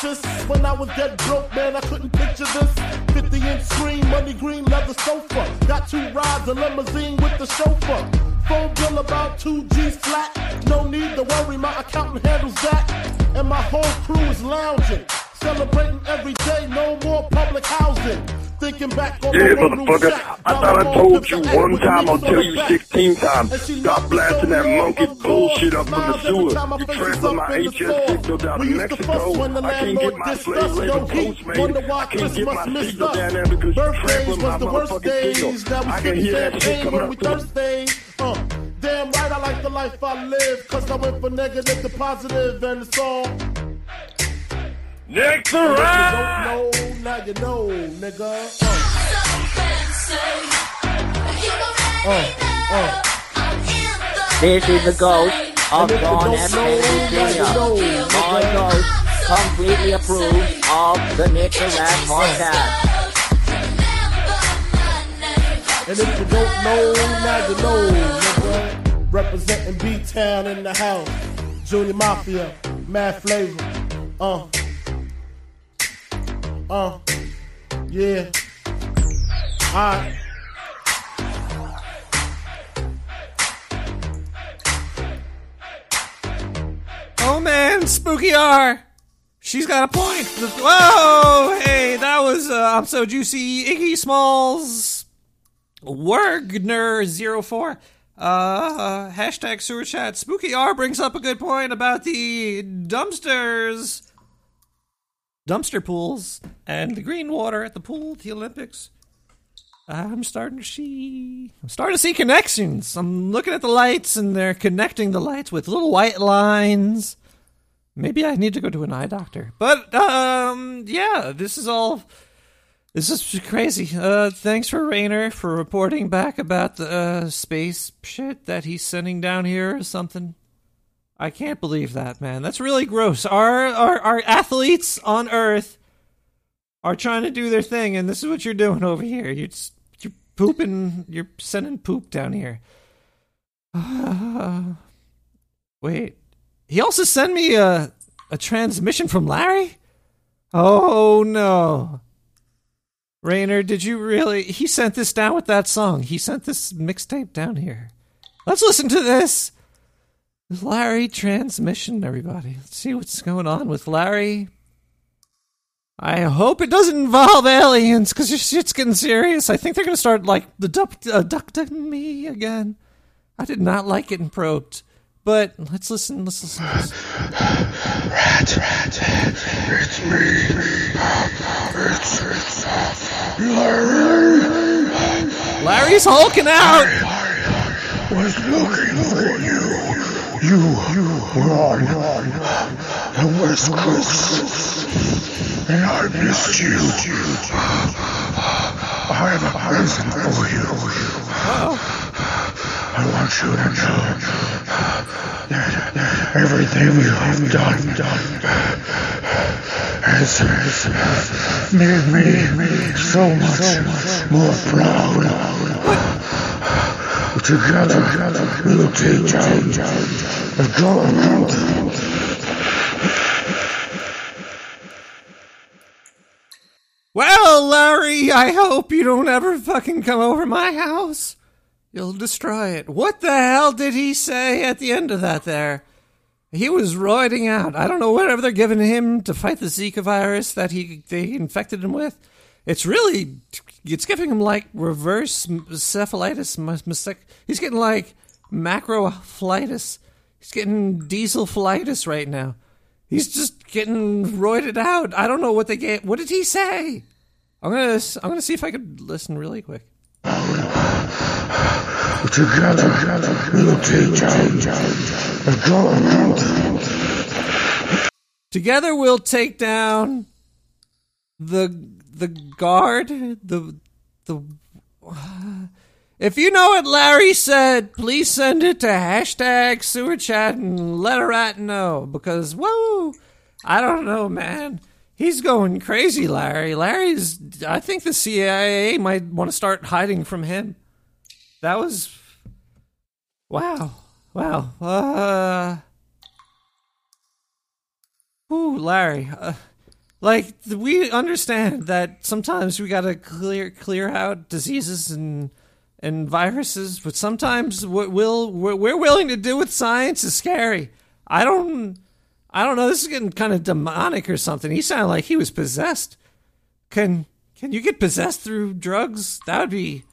Speaker 20: When I was dead broke, man, I couldn't picture this. 50 inch screen, money green leather sofa. Got two rides, a limousine with the chauffeur. Phone bill about two G's flat. No need to worry, my accountant handles that. And my whole crew is lounging. Celebrating every day, no more public housing. Thinking back on
Speaker 9: Yeah, motherfucker. I thought I told you one time, I'll tell you 16 times. Stop blasting that monkey bullshit up from the sewer. You transfer my HS signal down to Mexico. I can't get my slave labor postmate. I can't get my signal down there because you trample my
Speaker 20: was the worst
Speaker 9: motherfucking signal. I can hear that shit coming up
Speaker 20: thirsty. Uh, damn right, I like the life I live. Cause I went for negative to positive and it's all.
Speaker 9: Nick the
Speaker 20: If
Speaker 9: Rat!
Speaker 20: you don't know, now you know, nigga. Uh, uh, uh.
Speaker 22: This is the ghost of
Speaker 20: And if you
Speaker 22: John
Speaker 20: don't
Speaker 22: F. Kennedy Jr. My ghost completely approves of the Nick the Rat podcast.
Speaker 20: And if you don't know, now you know, nigga. Representing B-Town in the house. Junior Mafia, Mad Flavor. Uh. Uh. Yeah. Alright.
Speaker 1: Oh man, Spooky R. She's got a point. Whoa, hey, that was uh, I'm so juicy. Iggy Smalls, Wergner04. Uh, uh, hashtag sewer chat. Spooky R brings up a good point about the dumpsters, dumpster pools, and the green water at the pool, at the Olympics. I'm starting to see. I'm starting to see connections. I'm looking at the lights, and they're connecting the lights with little white lines. Maybe I need to go to an eye doctor. But um, yeah, this is all. This is crazy. Uh, thanks for Rayner for reporting back about the uh, space shit that he's sending down here or something. I can't believe that, man. That's really gross. Our our our athletes on Earth are trying to do their thing, and this is what you're doing over here. You're just, you're pooping. You're sending poop down here. [SIGHS] wait, he also sent me a a transmission from Larry. Oh no, Rainer, did you really? He sent this down with that song. He sent this mixtape down here. Let's listen to this. Larry transmission, everybody. Let's see what's going on with Larry. I hope it doesn't involve aliens, because this shit's getting serious. I think they're going to start, like, abduct- abducting me again. I did not like getting probed. But let's listen, let's listen. this.
Speaker 9: Rat, rat, it's me. It's, it's Larry.
Speaker 1: Larry's hulking out.
Speaker 9: Was looking for you. You, you were on the West Coast, and I missed you. I have a present for you. I want you to know that everything you have done has, made me me so much more proud. Together, we'll take the government.
Speaker 1: Well, Larry, I hope you don't ever fucking come over my house. You'll destroy it. What the hell did he say at the end of that there? He was roiding out. I don't know whatever they're giving him to fight the Zika virus that he they infected him with. It's really it's giving him like reverse cephalitis. He's getting like macrophlitis. He's getting diesel dieselphlitis right now. He's just getting roided out. I don't know what they get. What did he say? I'm gonna I'm gonna see if I could listen really quick.
Speaker 9: Together, we'll take down.
Speaker 1: Together we'll take down the the guard the the if you know what Larry said, please send it to hashtag sewer chat and let a rat know because whoa, I don't know, man. He's going crazy, Larry. Larry's. I think the CIA might want to start hiding from him. That was. Wow. Wow. Uh. Ooh, Larry. Uh, Like we understand that sometimes we got to clear clear out diseases and and viruses, but sometimes what we'll what we're willing to do with science is scary. I don't I don't know. This is getting kind of demonic or something. He sounded like he was possessed. Can can you get possessed through drugs? That would be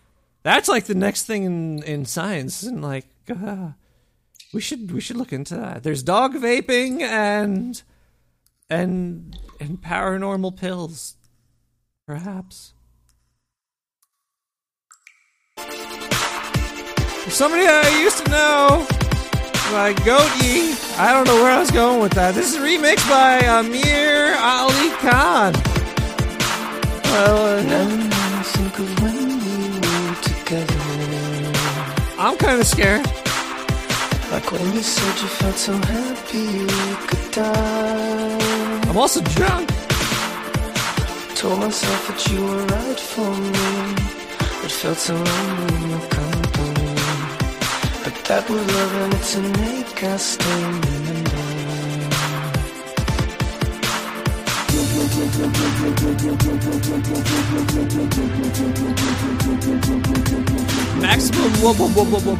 Speaker 1: that's like the next thing in in science, and like uh, we should we should look into that. There's dog vaping and and and paranormal pills, perhaps. Somebody I used to know, like Gotye. I don't know where I was going with that. This is remixed by Amir Ali Khan. Uh, I'm kind of scared.
Speaker 23: Like when you said you felt so happy you could die.
Speaker 1: I'm also drunk.
Speaker 23: Told myself that you were right for me. It felt so lonely in your company. But that was love and it's a make us stay in the
Speaker 1: Maximum whoop whoop whoop whoop whoop.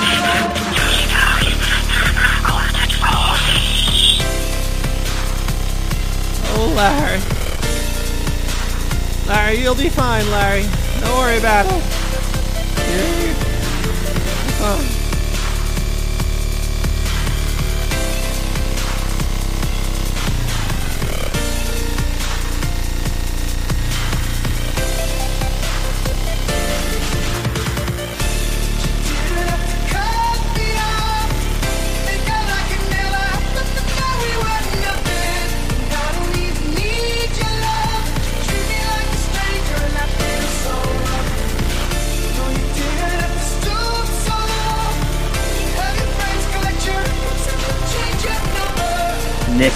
Speaker 1: Larry. Larry, you'll be fine, Larry. Don't worry about it.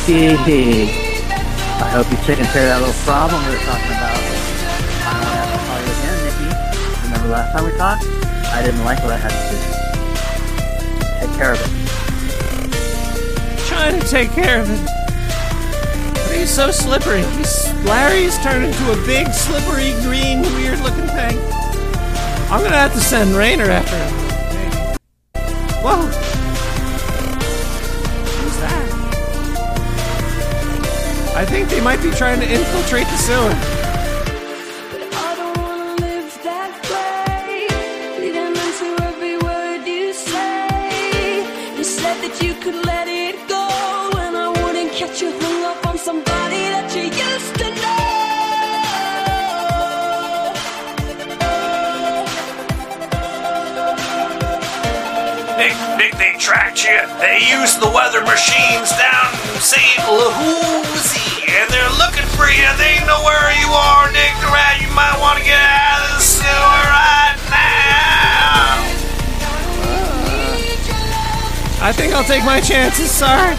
Speaker 22: Nikki, I hope you've taken care of that little problem we were talking about. I don't want to have to call you again, Nikki. Remember last time we talked? I didn't like what I had to do. Take care of it.
Speaker 1: Trying to take care of it. But he's so slippery. He's, Larry's turned into a big, slippery, green, weird looking thing. I'm gonna have to send Rainer after him.
Speaker 21: On somebody that you used to know.
Speaker 12: Nick, Nick, they tracked you. They used the weather machines down in St. Lahoozy, and they're looking for you. They know where you are, Nick the Rat. You might want to get out of the sewer right now.
Speaker 1: I think I'll take my chances, sir.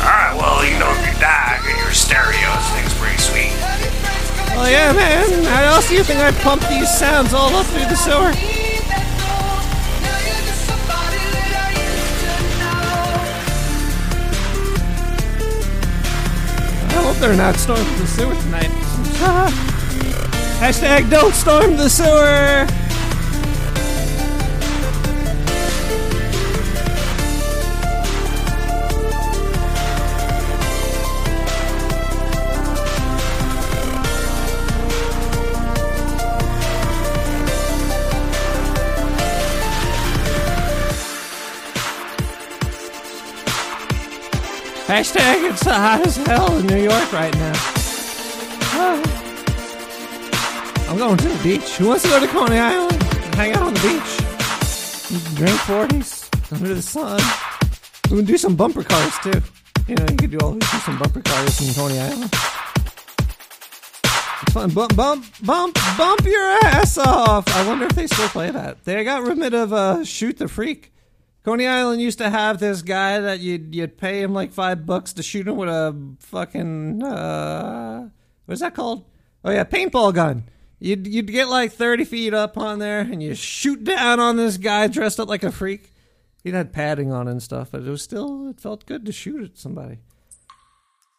Speaker 12: Alright, well, you know, if you die, get your stereos. Thing's pretty sweet.
Speaker 1: Oh yeah, man. How else do you think I pump these sounds all up through the sewer? They're not storming the sewer tonight. [LAUGHS] Hashtag don't storm the sewer! Hashtag it's hot as hell in New York right now. [SIGHS] I'm going to the beach. Who wants to go to Coney Island? and Hang out on the beach. Drink 40s under the sun. We can do some bumper cars too. You know, you could do all do some bumper cars in Coney Island. It's fun. Bump, bump, bump, bump your ass off. I wonder if they still play that. They got rid of uh, shoot the freak. Coney Island used to have this guy that you'd you'd pay him like five bucks to shoot him with a fucking uh, what's that called? Oh yeah, paintball gun. You'd you'd get like thirty feet up on there and you shoot down on this guy dressed up like a freak. He'd had padding on and stuff, but it was still it felt good to shoot at somebody.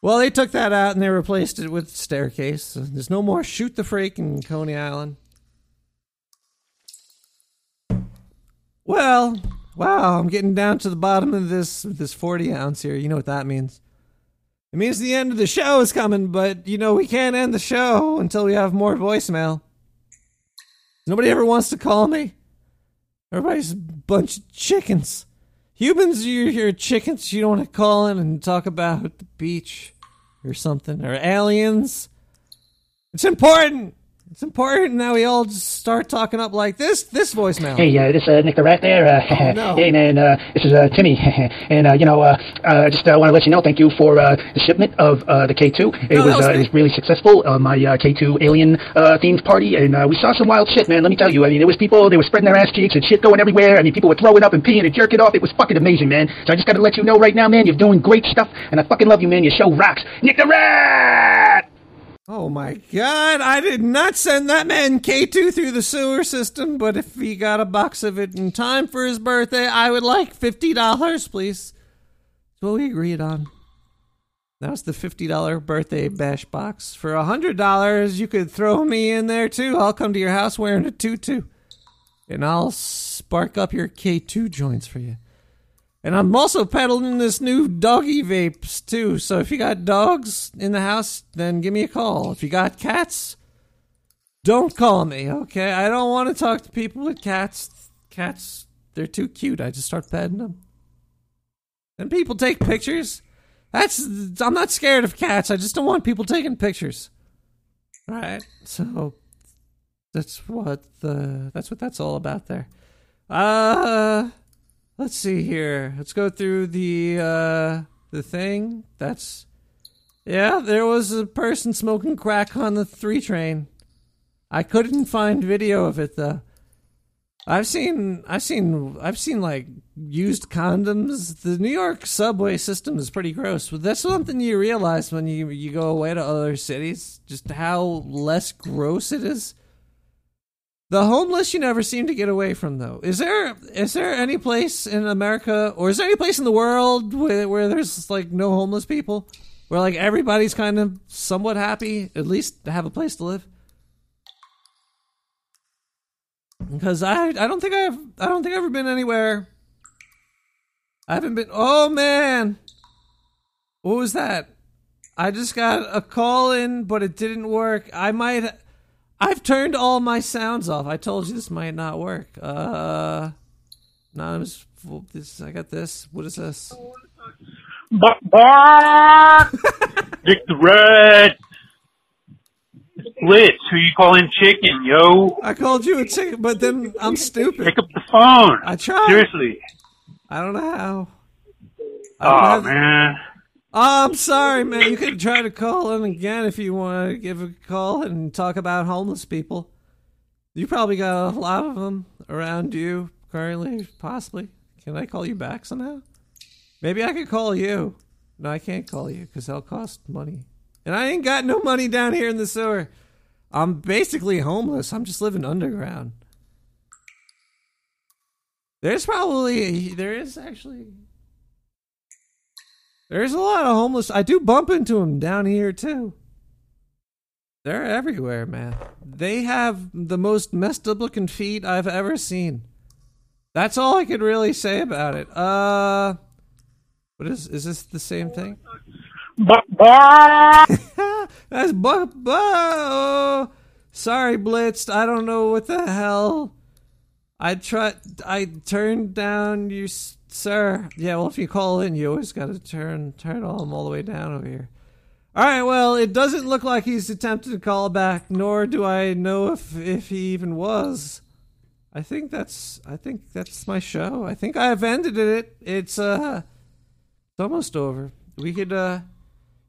Speaker 1: Well, they took that out and they replaced it with staircase. There's no more shoot the freak in Coney Island. Well, wow, I'm getting down to the bottom of this this 40 ounce here. You know what that means? It means the end of the show is coming, but you know we can't end the show until we have more voicemail. Nobody ever wants to call me. Everybody's a bunch of chickens. Humans, you're, you're chickens. You don't want to call in and talk about the beach or something, or aliens. It's important. It's important now we all just start talking up like this. This voicemail.
Speaker 13: Hey, uh, this uh, Nick the Rat there. Uh, [LAUGHS]
Speaker 1: Oh, no.
Speaker 13: Hey, man, uh, this is uh, Timmy, [LAUGHS] and uh, you know, uh, uh, just uh, want to let you know, thank you for uh, the shipment of uh, the K2. It
Speaker 1: No,
Speaker 13: was,
Speaker 1: was
Speaker 13: uh, it was really successful. Uh, my uh, K2 alien uh, themed party, and uh, we saw some wild shit, man. Let me tell you. I mean, there was people, they were spreading their ass cheeks and shit going everywhere. I mean, people were throwing up and peeing and jerking off. It was fucking amazing, man. So I just got to let you know right now, man, you're doing great stuff, and I fucking love you, man. Your show rocks. Nick the Rat.
Speaker 1: Oh my god, I did not send that man K2 through the sewer system, but if he got a box of it in time for his birthday, I would like $50, please. That's what we agreed on. That was the $50 birthday bash box. For $100, you could throw me in there too. I'll come to your house wearing a tutu. And I'll spark up your K2 joints for you. And I'm also peddling this new doggy vapes too. So if you got dogs in the house, then give me a call. If you got cats, don't call me, okay? I don't want to talk to people with cats. Cats, they're too cute. I just start petting them. And people take pictures. That's I'm not scared of cats. I just don't want people taking pictures. All right. So that's what the that's what that's all about there. Uh let's see here. Let's go through the uh the thing. That's yeah, there was a person smoking crack on the three train. I couldn't find video of it though. I've seen I've seen I've seen like used condoms. The New York subway system is pretty gross. But that's something you realize when you you go away to other cities, just how less gross it is. The homeless you never seem to get away from though. Is there is there any place in America or is there any place in the world where where there's like no homeless people? Where like everybody's kind of somewhat happy, at least to have a place to live? Because I I don't think I've I don't think I've ever been anywhere. I haven't been oh man. What was that? I just got a call in, but it didn't work. I might I've turned all my sounds off. I told you this might not work. Uh, anonymous. well, This I got this. What is this?
Speaker 24: Bark, bark! [LAUGHS] Dick the Red! Blitz, who you calling chicken, yo?
Speaker 1: I called you a chicken, but then I'm stupid.
Speaker 24: Pick up the phone.
Speaker 1: I tried.
Speaker 24: Seriously.
Speaker 1: I don't know how. I don't
Speaker 24: Oh, man.
Speaker 1: Oh, I'm sorry, man. You can try to call in again if you want to give a call and talk about homeless people. You probably got a lot of them around you currently, possibly. Can I call you back somehow? Maybe I could call you. No, I can't call you because that'll cost money. And I ain't got no money down here in the sewer. I'm basically homeless. I'm just living underground. There's probably, there is actually there's a lot of homeless. I do bump into them down here too. They're everywhere, man. They have the most messed up looking feet I've ever seen. That's all I could really say about it. Uh, what is is this the same thing? [LAUGHS] That's bu- bu- oh, Sorry, Blitzed. I don't know what the hell. I tried. I turned down you, s- sir. Yeah, well, if you call in, you always got to turn turn all them all the way down over here. All right. Well, it doesn't look like he's attempted to call back, nor do I know if if he even was. I think that's I think that's my show. I think I've ended it. It's uh It's almost over. We could. uh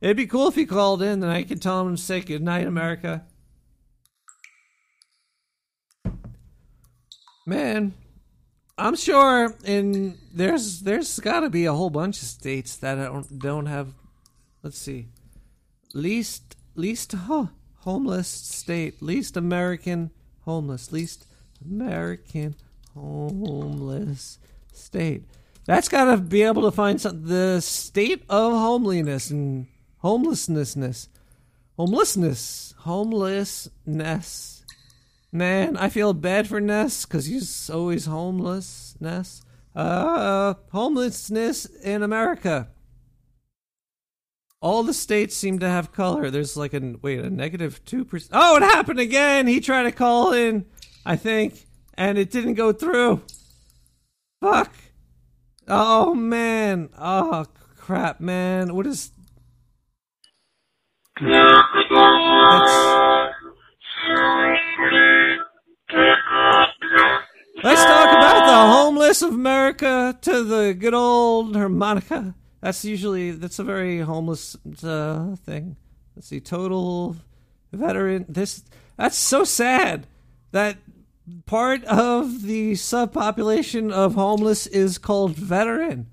Speaker 1: It'd be cool if he called in, then I could tell him to say good night, America. Man, I'm sure in there's there's got to be a whole bunch of states that don't don't have. Let's see, least least huh, homeless state, least American homeless, least American homeless state. That's got to be able to find some the state of homeliness and homelessness, homelessness, homelessness. Man, I feel bad for Ness because he's always homeless. Ness, uh, homelessness in America. All the states seem to have color. There's like a wait a negative two percent. Oh, it happened again. He tried to call in, I think, and it didn't go through. Fuck. Oh man. Oh crap, man. What is? Let's talk of America to the good old harmonica. That's usually that's a very homeless uh, thing. Let's see, total veteran. This that's so sad that part of the subpopulation of homeless is called veteran.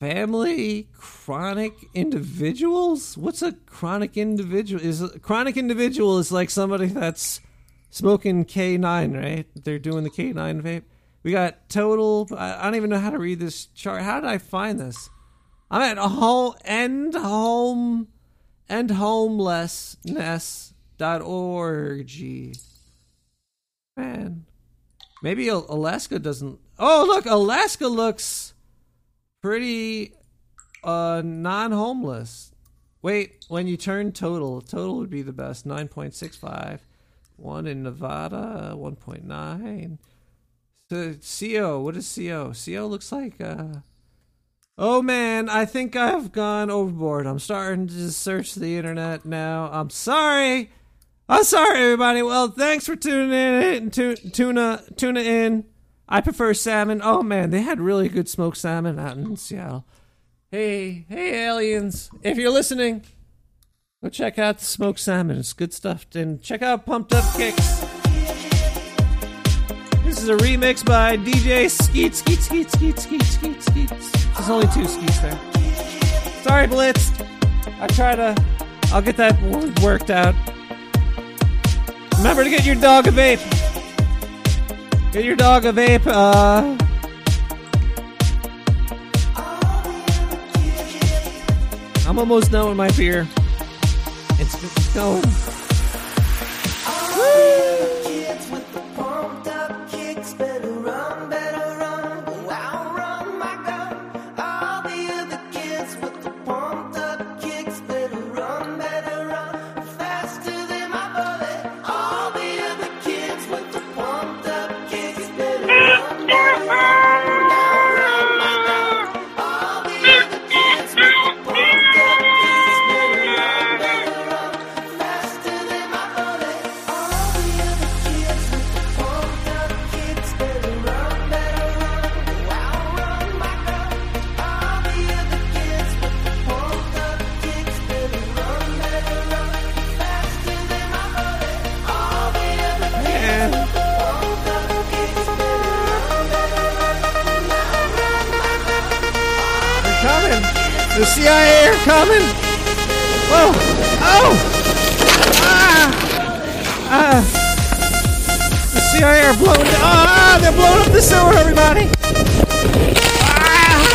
Speaker 1: Family chronic individuals. What's a chronic individual? Is a chronic individual is like somebody that's smoking K9, right? They're doing the K9 vape. We got total. I don't even know how to read this chart. How did I find this? I'm at home end home and homelessness dot org. Man, maybe Alaska doesn't. Oh, look, Alaska looks pretty uh non-homeless. Wait, when you turn total, total would be the best. Nine point six five. One in Nevada, one point nine. So CO, what is CO? CO looks like uh Oh man, I think I've gone overboard. I'm starting to search the internet now. I'm sorry. I'm sorry, everybody. Well, thanks for tuning in. Tu- tuna, tuna in. I prefer salmon. Oh man, they had really good smoked salmon out in Seattle. Hey, hey, aliens! If you're listening, go check out the smoked salmon. It's good stuff. And check out Pumped Up Kicks. This is a remix by DJ Skeet Skeet Skeet Skeet Skeet Skeet Skeet. There's only two skeets there. Sorry, Blitzed. I try to. I'll get that worked out. Remember to get your dog a vape. Get your dog a vape. Uh, I'm almost done with my beer. It's, going. They're coming. Whoa. Oh. Ah. Ah. The CIA are blowing. Ah, they're blowing up the sewer, everybody. Ah.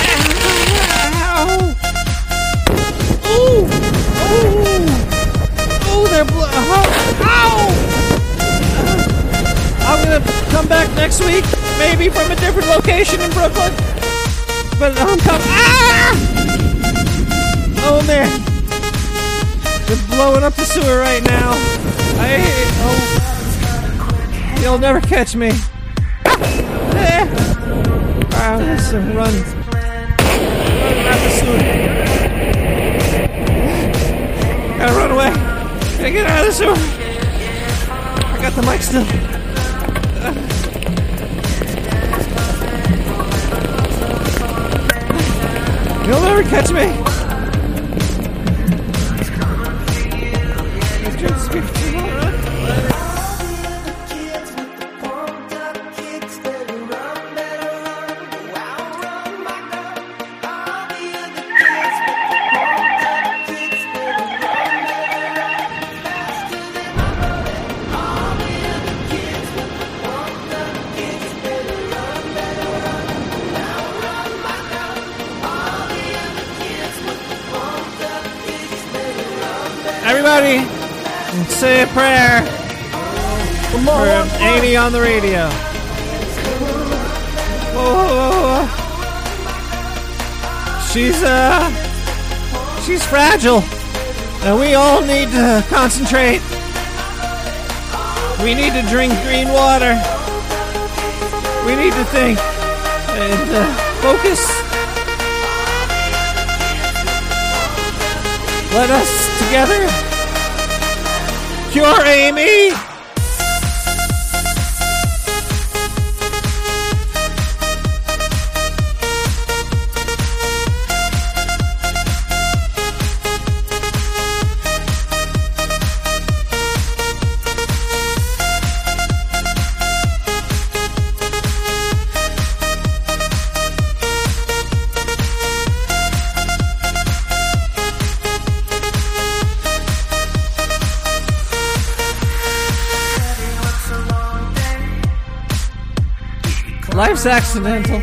Speaker 1: Ow. Ooh. Ooh. Ooh, they're blow. Oh. Ow. I'm gonna come back next week, maybe from a different location in Brooklyn. But I'm coming. Ah! Oh man, they're blowing up the sewer right now. I oh, you'll never catch me. Eh. Ah, let's uh, run, run out the sewer. Gotta run away. Gotta get out of the sewer. I got the mic still.
Speaker 21: You'll never catch me. On the radio. Whoa. She's uh, she's fragile, and we all need to concentrate. We need to drink green water. We need to think and uh, focus. Let us together cure Amy. Accidental.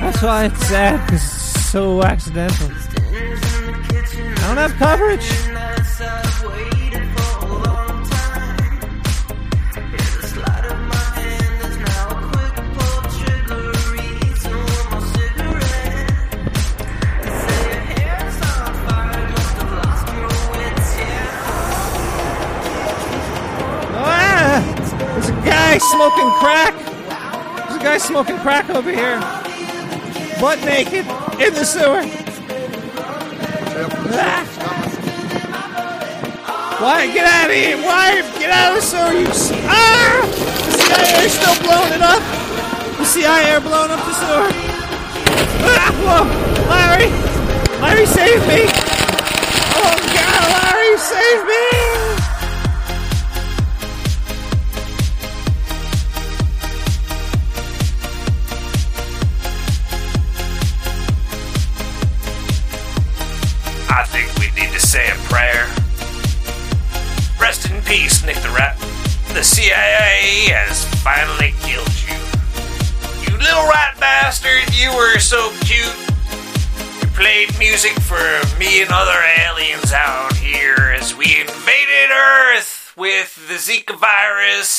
Speaker 21: That's why it's sad, because it's so accidental. I don't have coverage. Smoking crack. There's a guy smoking crack over here. Butt naked in the sewer. Ah! Why? Get out of here! Why? Get out of the sewer! You ah! The CIA is still blowing it up. The CIA are blowing up the sewer. Ah! Whoa! Larry! Larry, save me! Oh God, Larry, save me!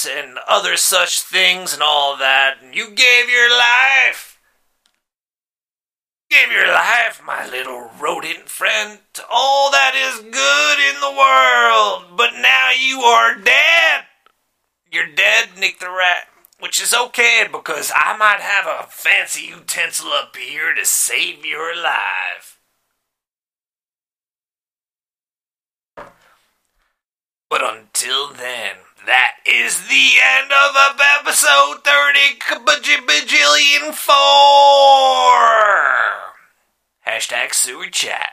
Speaker 1: And other such things and all that. And you gave your life gave your life, my little rodent friend, to all that is good in the world. But now you are dead. You're dead, Nick the Rat. Which is okay because I might have a fancy utensil up here to save your life. But until then, that is the end of episode 30 bajillion 4. Hashtag sewer chat.